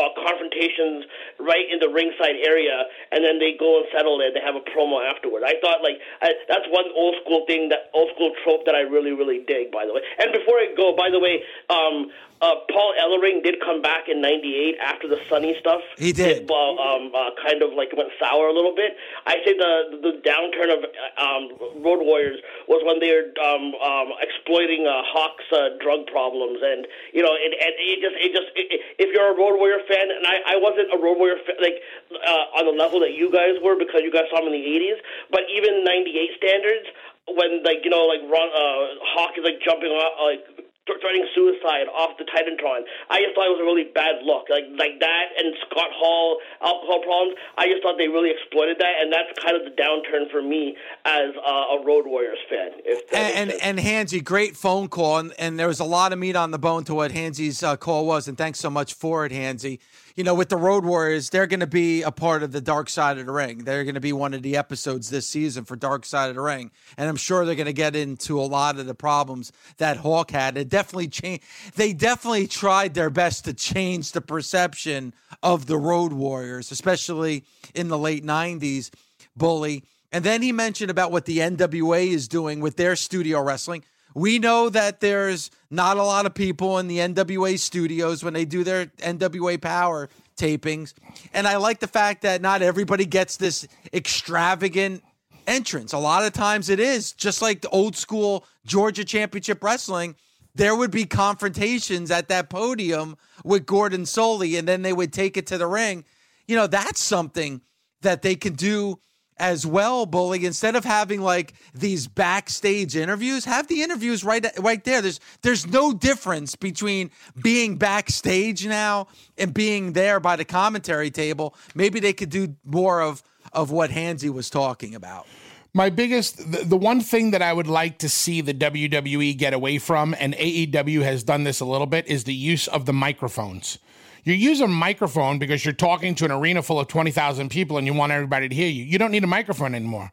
uh, confrontations right in the ringside area, and then they go and settle it. They have a promo afterward. I thought like I, that's one old school thing, that old school trope that I really really dig. By the way, and before I go, by the way, um, uh, Paul Ellering did come back in '98 after the Sunny stuff. He did. Well, um, uh, kind of like went sour a little bit. I say the the downturn of um, Road Warriors was when they were um, um, exploiting uh, Hawk's uh, drug problems, and you know, it, it, it just it just it, if you're a Road Warrior fan, and I, I wasn't a Road Warrior fan, like uh, on the level that you guys were because you guys saw them in the '80s, but even '98 standards when like you know like Ron, uh, Hawk is like jumping off like threatening suicide off the Titantron. I just thought it was a really bad look, like like that and Scott Hall alcohol problems. I just thought they really exploited that, and that's kind of the downturn for me as uh, a Road Warriors fan. If and and, and Hansy, great phone call, and, and there was a lot of meat on the bone to what Hansy's uh, call was, and thanks so much for it, Hansy you know, with the Road Warriors, they're going to be a part of the Dark Side of the Ring. They're going to be one of the episodes this season for Dark Side of the Ring, and I'm sure they're going to get into a lot of the problems that Hawk had. It definitely changed. They definitely tried their best to change the perception of the Road Warriors, especially in the late '90s. Bully. And then he mentioned about what the NWA is doing with their studio wrestling. We know that there's not a lot of people in the NWA studios when they do their NWA Power tapings. And I like the fact that not everybody gets this extravagant entrance. A lot of times it is just like the old school Georgia Championship Wrestling. There would be confrontations at that podium with Gordon Solie, and then they would take it to the ring. You know, that's something that they can do as well, Bully. Instead of having like these backstage interviews, have the interviews right right there. There's there's no difference between being backstage now and being there by the commentary table. Maybe they could do more of of what Hansy was talking about. My biggest, the, the, one thing that I would like to see the WWE get away from, and AEW has done this a little bit, is the use of the microphones. You use a microphone because you're talking to an arena full of 20,000 people and you want everybody to hear you. You don't need a microphone anymore.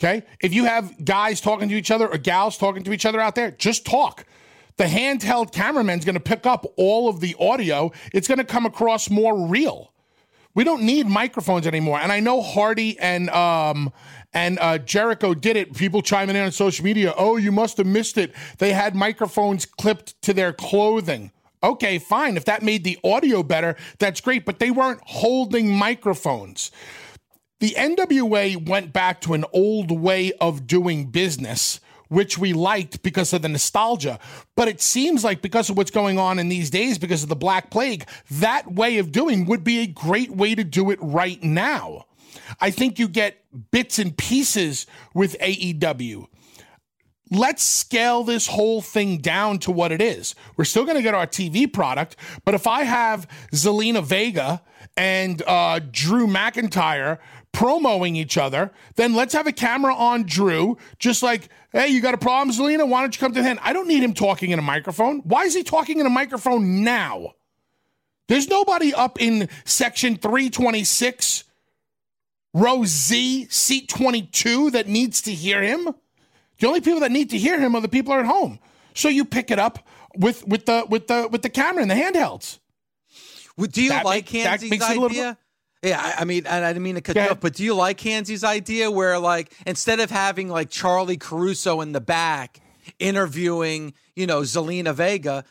Okay? If you have guys talking to each other or gals talking to each other out there, just talk. The handheld cameraman's going to pick up all of the audio. It's going to come across more real. We don't need microphones anymore. And I know Hardy and um, and uh, Jericho did it. People chiming in on social media. Oh, you must have missed it. They had microphones clipped to their clothing. Okay, fine. If that made the audio better, that's great, but they weren't holding microphones. The NWA went back to an old way of doing business, which we liked because of the nostalgia. But it seems like because of what's going on in these days, because of the Black Plague, that way of doing would be a great way to do it right now. I think you get bits and pieces with AEW let's scale this whole thing down to what it is. We're still going to get our TV product, but if I have Zelina Vega and uh, Drew McIntyre promoting each other, then let's have a camera on Drew, just like, hey, you got a problem, Zelina? Why don't you come to the end? I don't need him talking in a microphone. Why is he talking in a microphone now? There's nobody up in section 326, row Z, seat 22 that needs to hear him. The only people that need to hear him are the people are at home. So you pick it up with with the with the with the camera and the handhelds. Well, do you that like make, Hansy's idea? Yeah, I mean, I didn't mean to cut you off, but do you like Hansy's idea where, like, instead of having like Charly Caruso in the back interviewing, you know, Zelina Vega,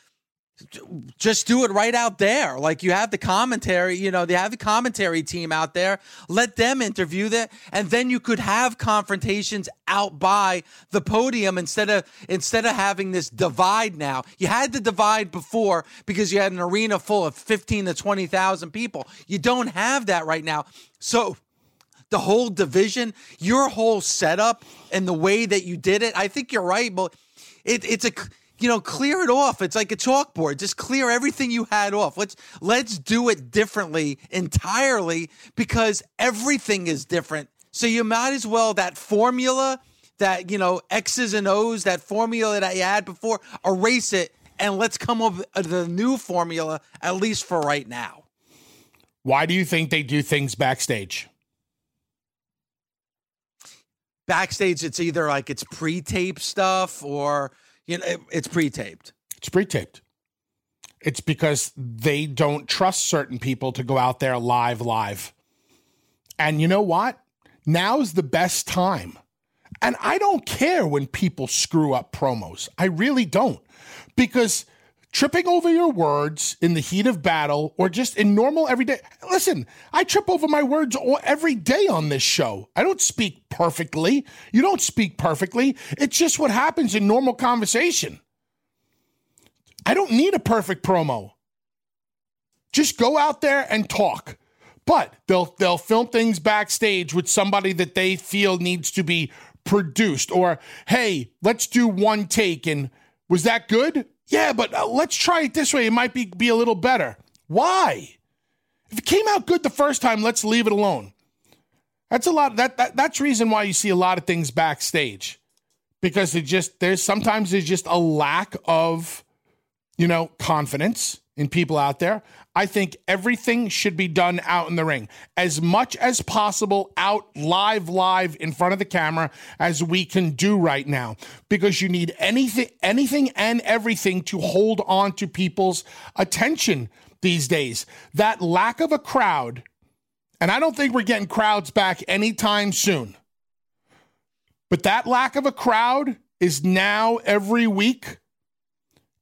just do it right out there. Like you have the commentary, you know, they have the commentary team out there. Let them interview that, and then you could have confrontations out by the podium instead of instead of having this divide. Now you had the divide before because you had an arena full of fifteen to twenty thousand people. You don't have that right now. So the whole division, your whole setup, and the way that you did it, I think you're right, but it, it's a you know, clear it off. It's like a chalkboard. Just clear everything you had off. Let's let's do it differently entirely because everything is different. So you might as well that formula that, you know, X's and O's, that formula that you had before, erase it and let's come up with a new formula at least for right now. Why do you think they do things backstage? Backstage it's either like it's pre-tape stuff or you know, it, it's pre-taped. It's pre-taped. It's because they don't trust certain people to go out there live, live. And you know what? Now's the best time. And I don't care when people screw up promos. I really don't. Because tripping over your words in the heat of battle or just in normal everyday listen i trip over my words every day on this show. I don't speak perfectly. You don't speak perfectly. It's just what happens in normal conversation. I don't need a perfect promo. Just go out there and talk. But they'll they'll film things backstage with somebody that they feel needs to be produced or hey let's do one take and was that good yeah but uh, let's try it this way. It might be be a little better. Why? If it came out good the first time let's leave it alone. That's a lot that, that that's reason why you see a lot of things backstage. Because it just there's sometimes there's just a lack of you know confidence in people out there I think everything should be done out in the ring as much as possible out live, live in front of the camera as we can do right now because you need anything, anything and everything to hold on to people's attention these days. That lack of a crowd, and I don't think we're getting crowds back anytime soon, but that lack of a crowd is now every week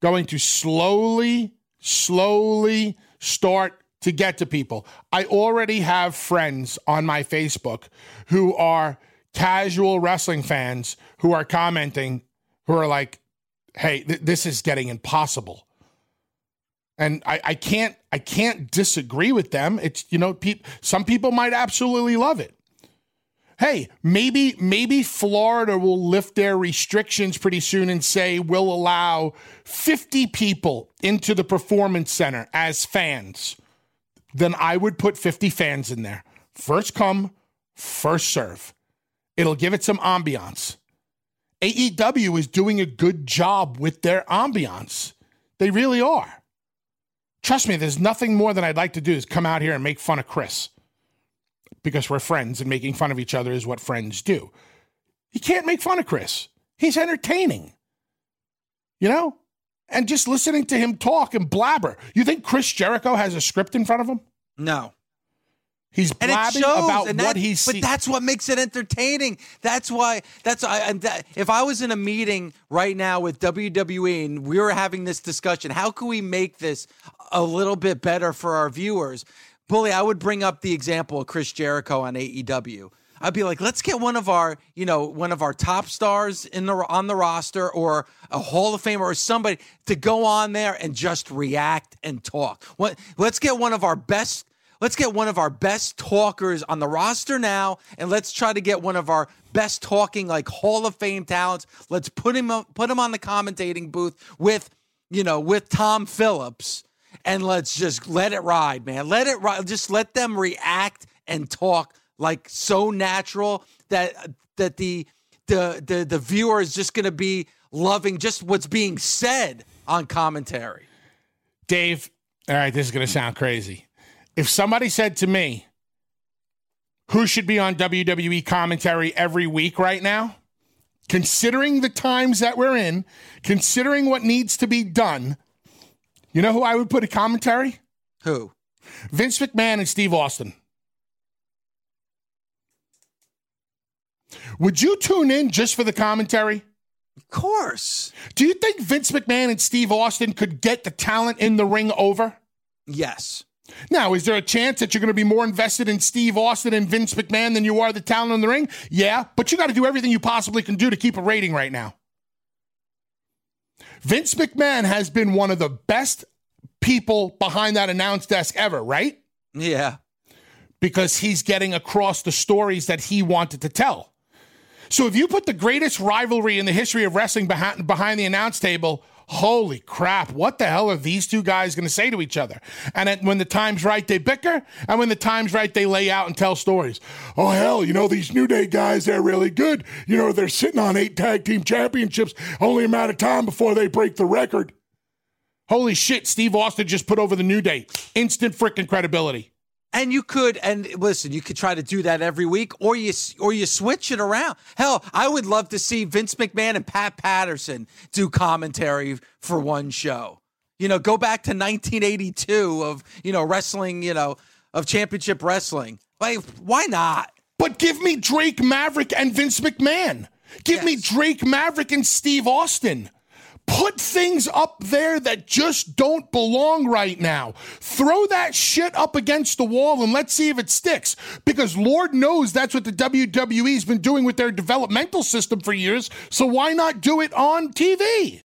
going to slowly, slowly, start to get to people. I already have friends on my Facebook who are casual wrestling fans who are commenting, who are like, hey, th- this is getting impossible. And I, I can't I can't disagree with them. It's you know, pe- some people might absolutely love it. Hey, maybe maybe Florida will lift their restrictions pretty soon and say we'll allow 50 people into the performance center as fans. Then I would put 50 fans in there. First come, first serve. It'll give it some ambiance. AEW is doing a good job with their ambiance. They really are. Trust me, there's nothing more than I'd like to do is come out here and make fun of Chris because we're friends and making fun of each other is what friends do. You can't make fun of Chris. He's entertaining. You know? And just listening to him talk and blabber. You think Chris Jericho has a script in front of him? No. He's blabbing shows, about and what he's But that's what makes it entertaining. That's why. That's I. and that, if I was in a meeting right now with WWE and we were having this discussion, how can we make this a little bit better for our viewers? Bully, I would bring up the example of Chris Jericho on AEW. I'd be like, let's get one of our, you know, one of our top stars in the on the roster or a Hall of Famer or somebody to go on there and just react and talk. What let's get one of our best let's get one of our best talkers on the roster now and let's try to get one of our best talking like Hall of Fame talents. Let's put him put him on the commentating booth with, you know, with Tom Phillips and let's just let it ride, man. Let it ride. Just let them react and talk like so natural that that the the the, the viewer is just going to be loving just what's being said on commentary. Dave, all right, this is going to sound crazy. If somebody said to me, who should be on WWE commentary every week right now? Considering the times that we're in, considering what needs to be done, you know who I would put a commentary? Who? Vince McMahon and Steve Austin. Would you tune in just for the commentary? Of course. Do you think Vince McMahon and Steve Austin could get the talent in the ring over? Yes. Now, is there a chance that you're going to be more invested in Steve Austin and Vince McMahon than you are the talent in the ring? Yeah, but you got to do everything you possibly can do to keep a rating right now. Vince McMahon has been one of the best people behind that announce desk ever, right? Yeah. Because he's getting across the stories that he wanted to tell. So if you put the greatest rivalry in the history of wrestling behind, behind the announce table, holy crap, what the hell are these two guys going to say to each other? And at, when the time's right, they bicker. And when the time's right, they lay out and tell stories. Oh, hell, you know, these New Day guys, they're really good. You know, they're sitting on eight tag team championships, only a matter of time before they break the record. Holy shit, Steve Austin just put over the New Day. Instant freaking credibility. And you could, and listen, you could try to do that every week, or you or you switch it around. Hell, I would love to see Vince McMahon and Pat Patterson do commentary for one show. You know, go back to 1982 of, you know, wrestling, you know, of championship wrestling. Like, why not? But give me Drake Maverick and Vince McMahon. Give yes. me Drake Maverick and Steve Austin. Put things up there that just don't belong right now. Throw that shit up against the wall and let's see if it sticks. Because Lord knows that's what the WWE's been doing with their developmental system for years. So why not do it on TV?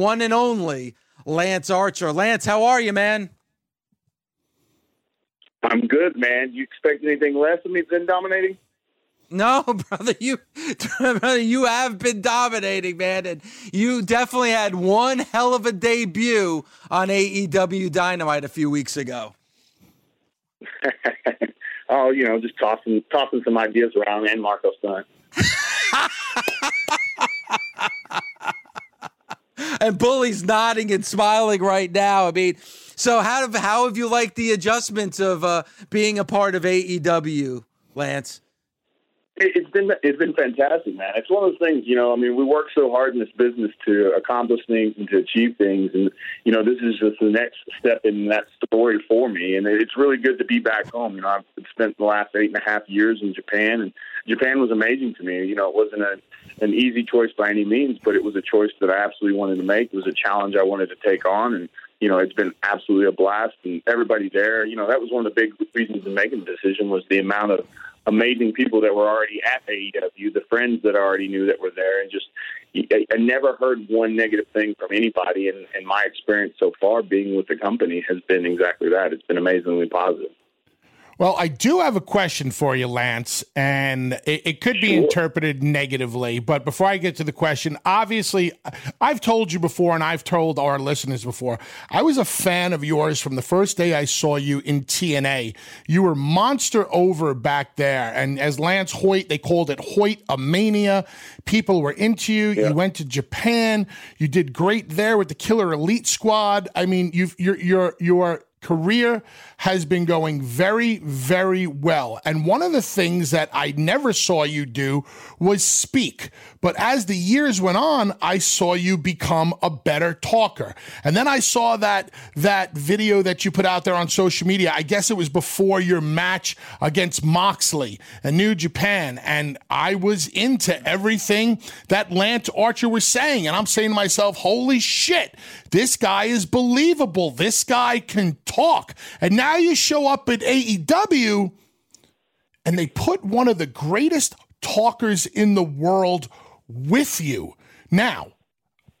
one and only Lance Archer. Lance, how are you, man? I'm good, man. You expect anything less of me than dominating? No, brother, you brother, you have been dominating, man, and you definitely had one hell of a debut on AEW Dynamite a few weeks ago. oh, you know, just tossing tossing some ideas around and Marko Stunt. And Bully's nodding and smiling right now. I mean, so how have how have you liked the adjustments of uh, being a part of AEW, Lance? It's been it's been fantastic, man. It's one of those things, you know. I mean, we work so hard in this business to accomplish things and to achieve things, and you know, this is just the next step in that story for me. And it's really good to be back home. You know, I've spent the last eight and a half years in Japan, and Japan was amazing to me. You know, it wasn't a an easy choice by any means, but it was a choice that I absolutely wanted to make. It was a challenge I wanted to take on, and you know, it's been absolutely a blast. And everybody there, you know, that was one of the big reasons in making the decision was the amount of amazing people that were already at AEW, the friends that I already knew that were there, and just I, I never heard one negative thing from anybody. And, and my experience so far being with the company has been exactly that. It's been amazingly positive. Well, I do have a question for you, Lance, and it, it, could be interpreted negatively. But before I get to the question, obviously, I've told you before, and I've told our listeners before, I was a fan of yours from the first day I saw you in TNA. You were monster over back there. And as Lance Hoyt, they called it Hoyt a mania. People were into you. Yeah. You went to Japan. You did great there with the Killer Elite Squad. I mean, you've, you're, you're, you're, career has been going very, very well. And one of the things that I never saw you do was speak. But as the years went on, I saw you become a better talker. And then I saw that that video that you put out there on social media. I guess it was before your match against Moxley and New Japan. And I was into everything that Lance Archer was saying. And I'm saying to myself, holy shit, this guy is believable. This guy can talk. And now you show up at AEW and they put one of the greatest talkers in the world with you. Now,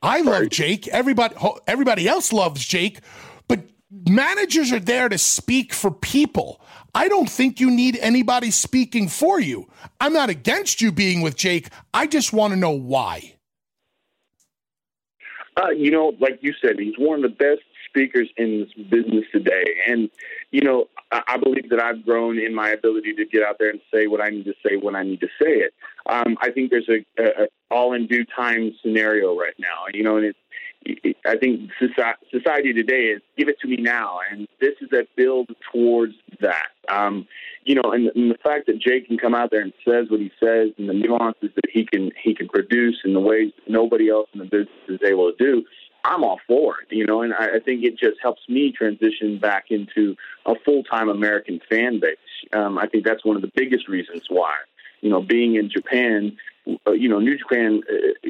I love Jake. Everybody everybody else loves Jake, but managers are there to speak for people. I don't think you need anybody speaking for you. I'm not against you being with Jake. I just want to know why. Uh, you know, like you said, he's one of the best speakers in this business today. And, you know, I, believe that I've grown in my ability to get out there and say what I need to say when I need to say it. Um, I think there's a, a, a all in due time scenario right now, you know, and it's, I think society today is give it to me now, and this is a build towards that. Um, you know, and, and the fact that Jake can come out there and says what he says, and the nuances that he can he can produce and the ways nobody else in the business is able to do, I'm all for it. You know, and I, I think it just helps me transition back into a full time American fan base. Um, I think that's one of the biggest reasons why. You know, being in Japan, uh, you know, New Japan uh,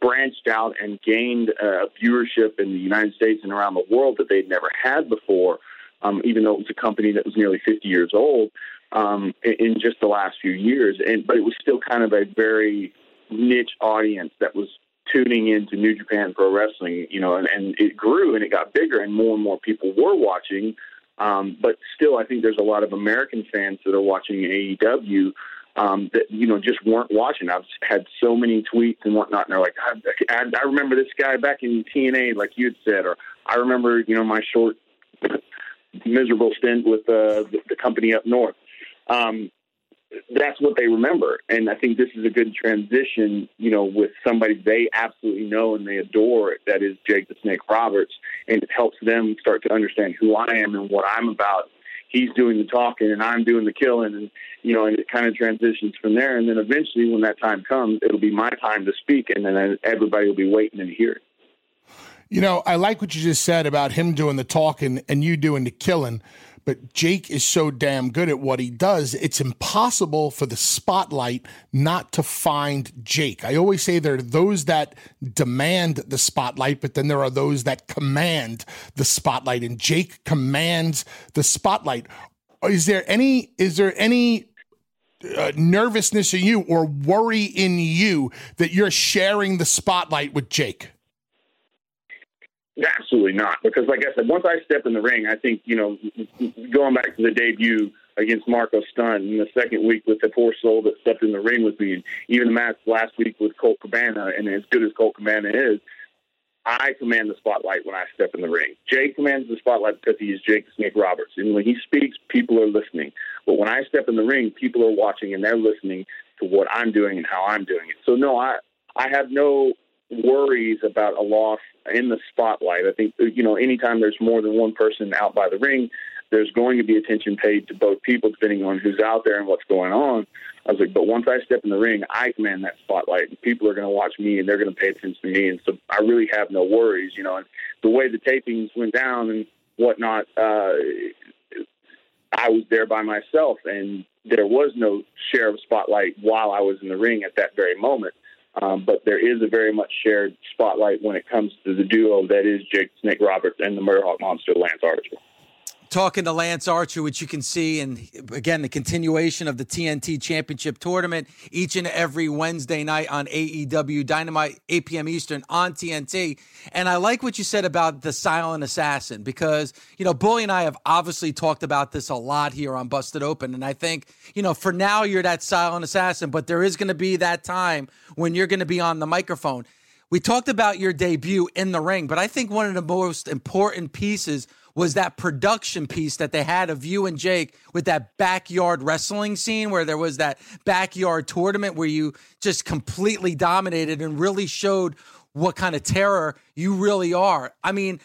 branched out and gained uh, viewership in the United States and around the world that they'd never had before. Um, even though it was a company that was nearly 50 years old, um, in, in just the last few years. And but it was still kind of a very niche audience that was tuning into New Japan Pro Wrestling. You know, and, and it grew and it got bigger, and more and more people were watching. Um, but still, I think there's a lot of American fans that are watching AEW um, that you know just weren't watching. I've had so many tweets and whatnot, and they're like, I, I, I remember this guy back in TNA, like you had said, or I remember, you know, my short, miserable stint with uh, the, the company up north. Um, that's what they remember. And I think this is a good transition, you know, with somebody they absolutely know and they adore. That is Jake the Snake Roberts. And it helps them start to understand who I am and what I'm about. He's doing the talking and I'm doing the killing. And, you know, and it kind of transitions from there. And then eventually, when that time comes, it'll be my time to speak. And then everybody will be waiting to hear. You know, I like what you just said about him doing the talking and you doing the killing but Jake is so damn good at what he does, it's impossible for the spotlight not to find Jake. I always say there are those that demand the spotlight, but then there are those that command the spotlight, and Jake commands the spotlight. Is there any? Is there any? Uh, nervousness in you or worry in you that you're sharing the spotlight with Jake? Absolutely not. Because, like I said, once I step in the ring, I think, you know, going back to the debut against Marko Stunt in the second week with the poor soul that stepped in the ring with me, and even the match last week with Colt Cabana, and as good as Colt Cabana is, I command the spotlight when I step in the ring. Jay commands the spotlight because he is Jake Snake Roberts. And when he speaks, people are listening. But when I step in the ring, people are watching and they're listening to what I'm doing and how I'm doing it. So, no, I, I have no worries about a loss in the spotlight. I think you know anytime there's more than one person out by the ring, there's going to be attention paid to both people depending on who's out there and what's going on. I was like, but once I step in the ring, I command that spotlight, and people are going to watch me and they're going to pay attention to me, and so I really have no worries, you know. And the way the tapings went down and whatnot, uh, I was there by myself, and there was no share of spotlight while I was in the ring at that very moment. Um, but there is a very much shared spotlight when it comes to the duo that is Jake Snake Roberts and the Murderhawk Monster Lance Archer talking to Lance Archer, which you can see, and again, the continuation of the TNT Championship Tournament each and every Wednesday night on AEW Dynamite, 8 p.m. Eastern on TNT. And I like what you said about the silent assassin because, you know, Bully and I have obviously talked about this a lot here on Busted Open. And I think, you know, for now, you're that silent assassin, but there is going to be that time when you're going to be on the microphone. We talked about your debut in the ring, but I think one of the most important pieces was that production piece that they had of you and Jake with that backyard wrestling scene where there was that backyard tournament where you just completely dominated and really showed what kind of terror you really are. I mean,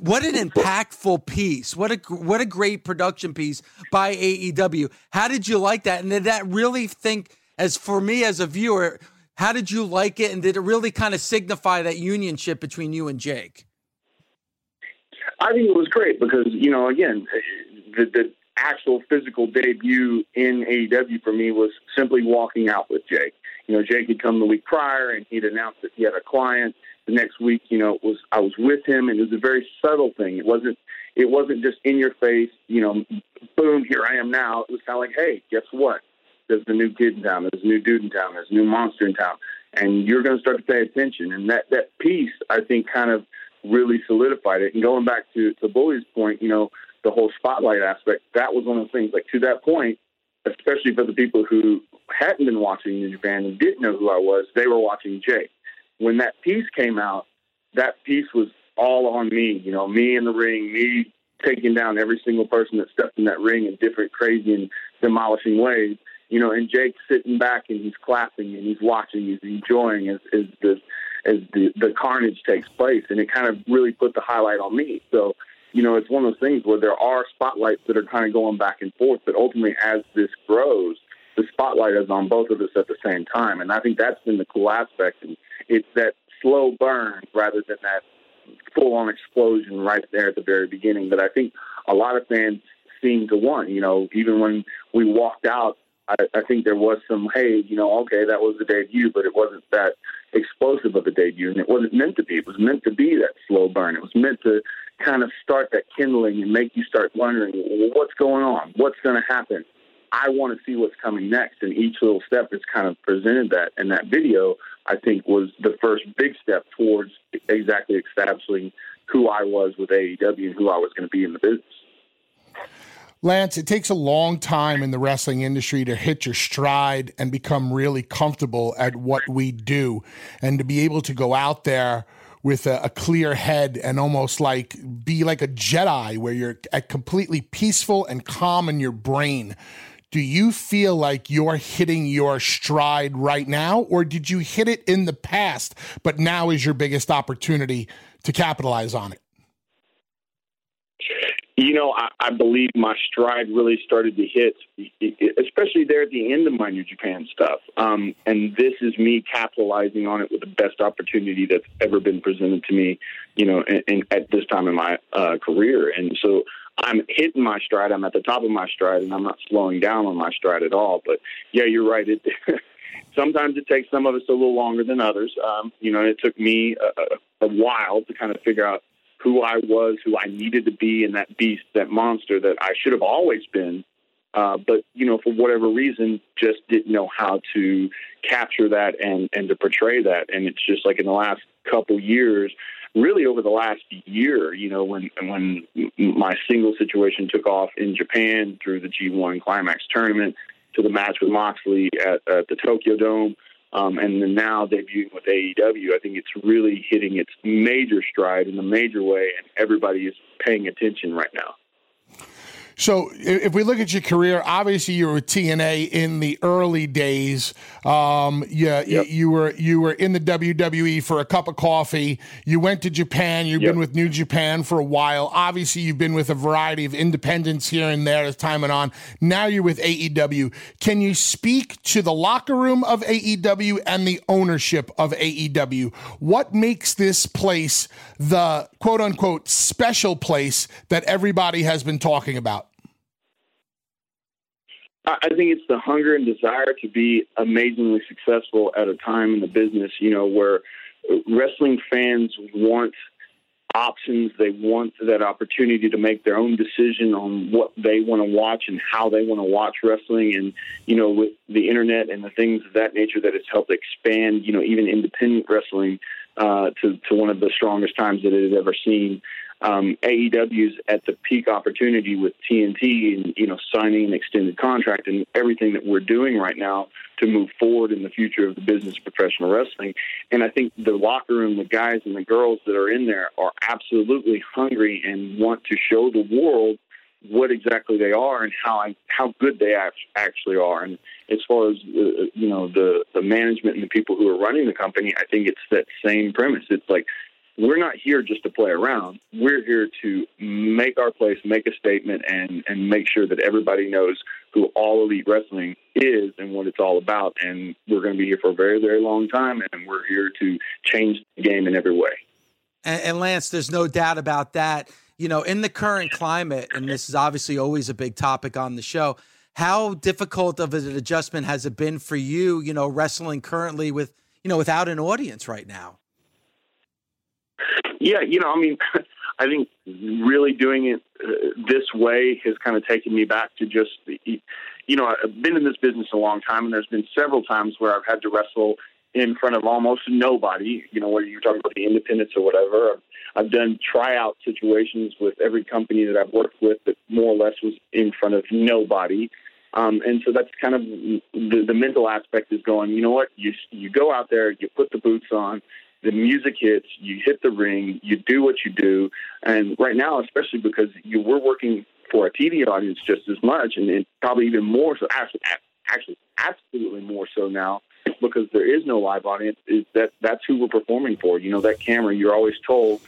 what an impactful piece. What a what a great production piece by AEW. How did you like that? And did that really think as for me as a viewer, how did you like it and did it really kind of signify that unionship between you and Jake? I think it was great because you know, again, the, the actual physical debut in AEW for me was simply walking out with Jake. You know, Jake had come the week prior and he'd announced that he had a client. The next week, you know, was I was with him and it was a very subtle thing. It wasn't it wasn't just in your face, you know, boom, here I am now. It was kind of like, hey, guess what? There's a new kid in town. There's a new dude in town. There's a new monster in town, and you're going to start to pay attention. And that that piece, I think, kind of really solidified it. And going back to, to Bully's point, you know, the whole spotlight aspect, that was one of the things. Like to that point, especially for the people who hadn't been watching New Japan and didn't know who I was, they were watching Jay. When that piece came out, that piece was all on me. You know, me in the ring, me taking down every single person that stepped in that ring in different crazy and demolishing ways. You know, and Jake sitting back and he's clapping and he's watching, he's enjoying as, as the as the, the carnage takes place. And it kind of really put the highlight on me. So, you know, it's one of those things where there are spotlights that are kind of going back and forth, but ultimately, as this grows, the spotlight is on both of us at the same time. And I think that's been the cool aspect. And it's that slow burn rather than that full on explosion right there at the very beginning that I think a lot of fans seem to want. You know, even when we walked out I, I think there was some, hey, you know, okay, that was the debut, but it wasn't that explosive of a debut, and it wasn't meant to be. It was meant to be that slow burn. It was meant to kind of start that kindling and make you start wondering, well, what's going on? What's going to happen? I want to see what's coming next, and each little step is kind of presented that. And that video, I think, was the first big step towards exactly establishing who I was with AEW and who I was going to be in the business. Lance, it takes a long time in the wrestling industry to hit your stride and become really comfortable at what we do. And to be able to go out there with a, a clear head and almost like be like a Jedi where you're at completely peaceful and calm in your brain. Do you feel like you're hitting your stride right now, or did you hit it in the past, but now is your biggest opportunity to capitalize on it? You know, I, I believe my stride really started to hit, especially there at the end of my New Japan stuff. Um, and this is me capitalizing on it with the best opportunity that's ever been presented to me, you know, in, at this time in my uh, career. And so I'm hitting my stride. I'm at the top of my stride, and I'm not slowing down on my stride at all. But yeah, you're right. It, sometimes it takes some of us a little longer than others. Um, you know, it took me a, a while to kind of figure out who I was, who I needed to be, and that beast, that monster that I should have always been. Uh, but you know, for whatever reason, just didn't know how to capture that and and to portray that. And it's just like in the last couple years, really over the last year, you know, when when my single situation took off in Japan through the G1 Climax tournament to the match with Moxley at, at the Tokyo Dome. Um, and then now debuting with AEW, I think it's really hitting its major stride in a major way, and everybody is paying attention right now. So, if we look at your career, obviously you were with TNA in the early days. Um, yeah, yep. you, were you were in the WWE for a cup of coffee. You went to Japan. You've yep. been with New Japan for a while. Obviously, you've been with a variety of independents here and there as time went on. Now you're with AEW. Can you speak to the locker room of AEW and the ownership of AEW? What makes this place the quote unquote special place that everybody has been talking about? I think it's the hunger and desire to be amazingly successful at a time in the business, you know, where wrestling fans want options. They want that opportunity to make their own decision on what they want to watch and how they want to watch wrestling. And, you know, with the internet and the things of that nature that has helped expand, you know, even independent wrestling uh, to, to one of the strongest times that it has ever seen um, AEW's at the peak opportunity with TNT and you know signing an extended contract and everything that we're doing right now to move forward in the future of the business of professional wrestling. And I think the locker room, the guys and the girls that are in there are absolutely hungry and want to show the world what exactly they are and how I, how good they actually are. And as far as uh, you know, the the management and the people who are running the company, I think it's that same premise. It's like we're not here just to play around. We're here to make our place, make a statement, and and make sure that everybody knows who All Elite Wrestling is and what it's all about. And we're going to be here for a very, very long time, and we're here to change the game in every way. And, and Lance, there's no doubt about that. You know, in the current climate, and this is obviously always a big topic on the show. How difficult of an adjustment has it been for you? You know, wrestling currently with you know without an audience right now. Yeah, you know, I mean, I think really doing it uh, this way has kind of taken me back to just, you know, I've been in this business a long time, and there's been several times where I've had to wrestle in front of almost nobody. You know, whether you're talking about the independents or whatever. I've, done tryout situations with every company that I've worked with that more or less was in front of nobody. Um, and so that's kind of the, the mental aspect is going. You know what? You you go out there, you put the boots on, the music hits, you hit the ring, you do what you do. And right now, especially because you were working for a TV audience just as much, and, and probably even more so, actually, actually, absolutely more so now, because there is no live audience. Is that that's who we're performing for? You know, that camera. You're always told,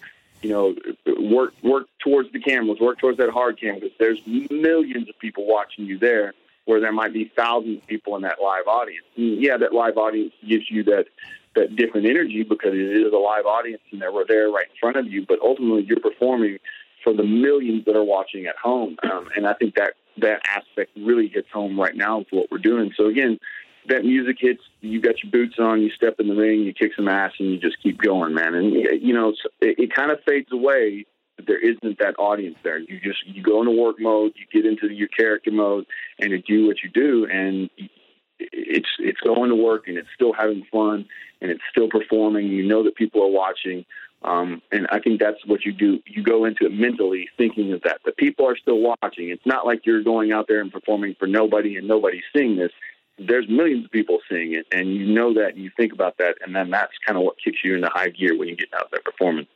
you know, work work towards the cameras, work towards that hard cam, because there's millions of people watching you there where there might be thousands of people in that live audience. And yeah, that live audience gives you that that different energy because it is a live audience and they were there right in front of you. But ultimately, you're performing for the millions that are watching at home, um, and I think that that aspect really hits home right now with what we're doing. So again, that music hits, you got your boots on, you step in the ring, you kick some ass, and you just keep going, man. And you know, it, it kind of fades away. But there isn't that audience there. You just you go into work mode, you get into your character mode, and you do what you do, and it's it's going to work and it's still having fun and it's still performing. You know that people are watching, um, and I think that's what you do. You go into it mentally thinking of that. The people are still watching. It's not like you're going out there and performing for nobody and nobody's seeing this. there's millions of people seeing it, and you know that, and you think about that, and then that's kind of what kicks you into high gear when you get out there performing.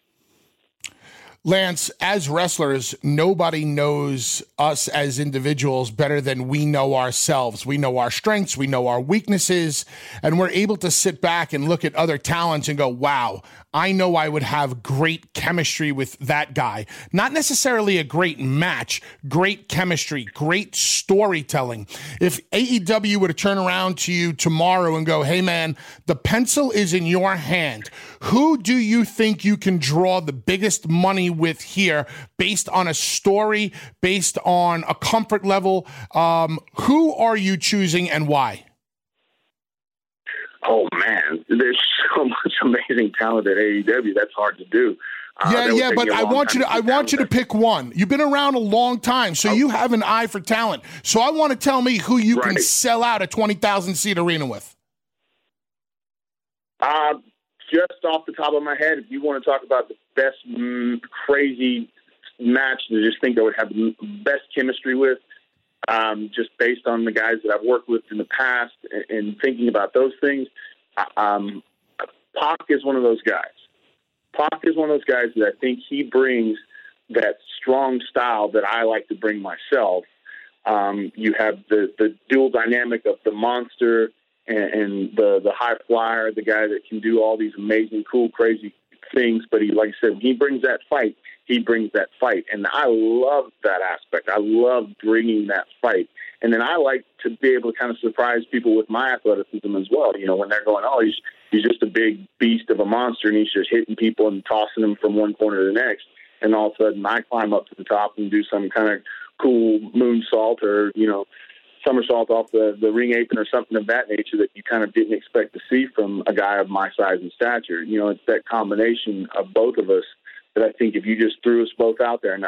Lance, as wrestlers, nobody knows us as individuals better than we know ourselves. We know our strengths, we know our weaknesses, and we're able to sit back and look at other talents and go, wow, I know I would have great chemistry with that guy. Not necessarily a great match, great chemistry, great storytelling. If AEW were to turn around to you tomorrow and go, hey man, the pencil is in your hand, who do you think you can draw the biggest money with here based on a story, based on a comfort level? Um, who are you choosing and why? Oh man, there's so much amazing talent at AEW. That's hard to do. Uh, yeah, yeah, but I want you to I want you to pick one. You've been around a long time, so oh. you have an eye for talent. So I want to tell me who you right. can sell out a twenty thousand seat arena with. Uh, just off the top of my head, if you want to talk about the best mm, crazy match to just think I would have the best chemistry with, um, just based on the guys that I've worked with in the past and, and thinking about those things. Um, Pac is one of those guys. Pac is one of those guys that I think he brings that strong style that I like to bring myself. Um, you have the, the dual dynamic of the monster and, and the the high flyer, the guy that can do all these amazing, cool, crazy things. But he, like I said, he brings that fight he brings that fight. And I love that aspect. I love bringing that fight. And then I like to be able to kind of surprise people with my athleticism as well. You know, when they're going, oh, he's, he's just a big beast of a monster and he's just hitting people and tossing them from one corner to the next. And all of a sudden I climb up to the top and do some kind of cool moonsault or, you know, somersault off the, the ring apron or something of that nature that you kind of didn't expect to see from a guy of my size and stature. You know, it's that combination of both of us that I think if you just threw us both out there, and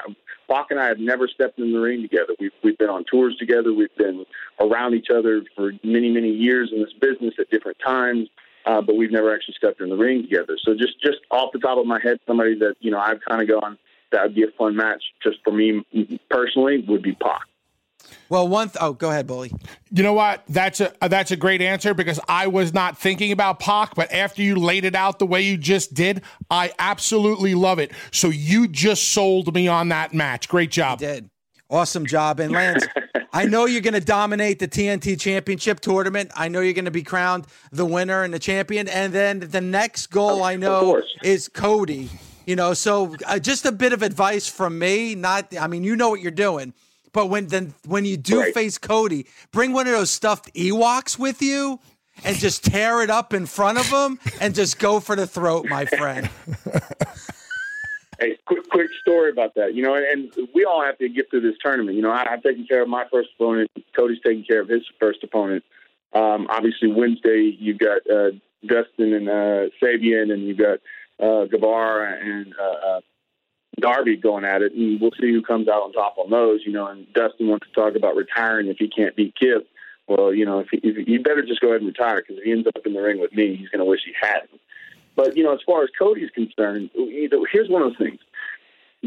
Pac and I have never stepped in the ring together. We've we've been on tours together. We've been around each other for many many years in this business at different times, uh, but we've never actually stepped in the ring together. So just just off the top of my head, somebody that you know I've kind of gone that would be a fun match just for me personally would be Pac. Well, one. Th- oh, go ahead, bully. You know what? That's a that's a great answer because I was not thinking about Pac, but after you laid it out the way you just did, I absolutely love it. So you just sold me on that match. Great job. You did. Awesome job. And Lance, I know you're going to dominate the TNT Championship tournament. I know you're going to be crowned the winner and the champion. And then the next goal I know is Cody. You know, so uh, just a bit of advice from me. Not, I mean, you know what you're doing but when then when you do right. face Cody, bring one of those stuffed Ewoks with you and just tear it up in front of him and just go for the throat, my friend. hey, quick, quick story about that. You know, and we all have to get through this tournament. You know, I, have taken care of my first opponent. Cody's taking care of his first opponent. Um, obviously, Wednesday you've got uh, Dustin and uh, Sabian, and you've got uh, Guevara and uh, uh Darby going at it, and we'll see who comes out on top on those. You know, and Dustin wants to talk about retiring if he can't beat Kip. Well, you know, if, he, if he better just go ahead and retire because if he ends up in the ring with me, he's going to wish he hadn't. But you know, as far as Cody's concerned, here's one of the things.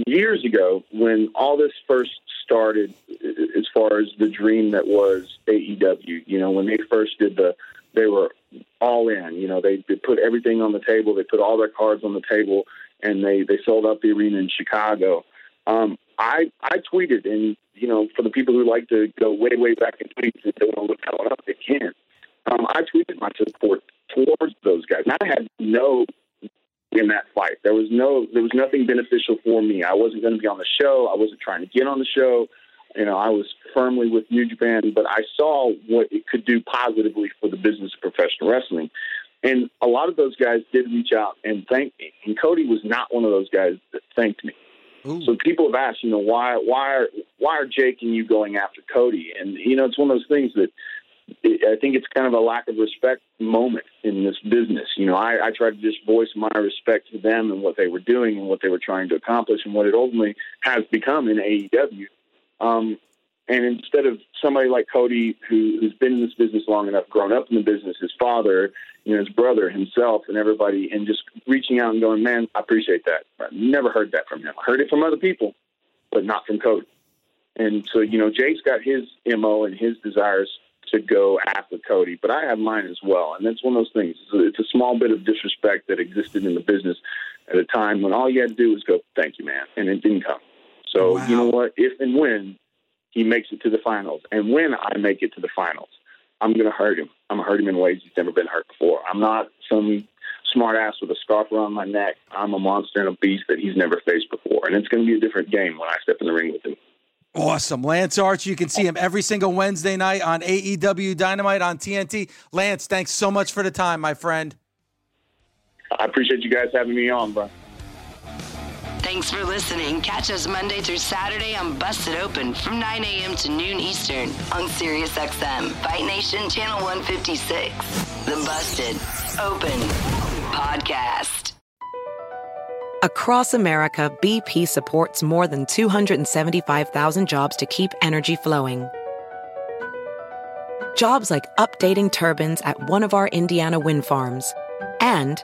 Years ago, when all this first started, as far as the dream that was AEW, you know, when they first did the, they were all in. You know, they, they put everything on the table. They put all their cards on the table and they they sold out the arena in Chicago. Um, I I tweeted, and you know, for the people who like to go way way back in tweets and they want to look that up, they can. Um, I tweeted my support towards those guys. And I had no in that fight. There was no there was nothing beneficial for me. I wasn't going to be on the show. I wasn't trying to get on the show. You know, I was firmly with New Japan, but I saw what it could do positively for the business of professional wrestling. And a lot of those guys did reach out and thank me. And Cody was not one of those guys that thanked me. Ooh. So people have asked, you know, why why are why are Jake and you going after Cody? And you know, it's one of those things that I think it's kind of a lack of respect moment in this business. You know, I, I try to just voice my respect to them and what they were doing and what they were trying to accomplish and what it ultimately has become in AEW. Um, and instead of somebody like Cody, who, who's been in this business long enough, grown up in the business, his father, you know, his brother, himself, and everybody, and just reaching out and going, man, I appreciate that. I never heard that from him. I heard it from other people, but not from Cody. And so, you know, Jake's got his MO and his desires to go after Cody, but I have mine as well. And that's one of those things. It's a, it's a small bit of disrespect that existed in the business at a time when all you had to do was go, thank you, man. And it didn't come. So, wow. you know what? If and when he makes it to the finals, and when I make it to the finals, I'm going to hurt him. I'm going to hurt him in ways he's never been hurt before. I'm not some smart ass with a scarf around my neck. I'm a monster and a beast that he's never faced before. And it's going to be a different game when I step in the ring with him. Awesome. Lance Archer, you can see him every single Wednesday night on AEW Dynamite on TNT. Lance, thanks so much for the time, my friend. I appreciate you guys having me on, bro. Thanks for listening. Catch us Monday through Saturday on Busted Open from 9 a.m. to noon Eastern on SiriusXM, Fight Nation Channel 156. The Busted Open Podcast. Across America, BP supports more than 275,000 jobs to keep energy flowing. Jobs like updating turbines at one of our Indiana wind farms and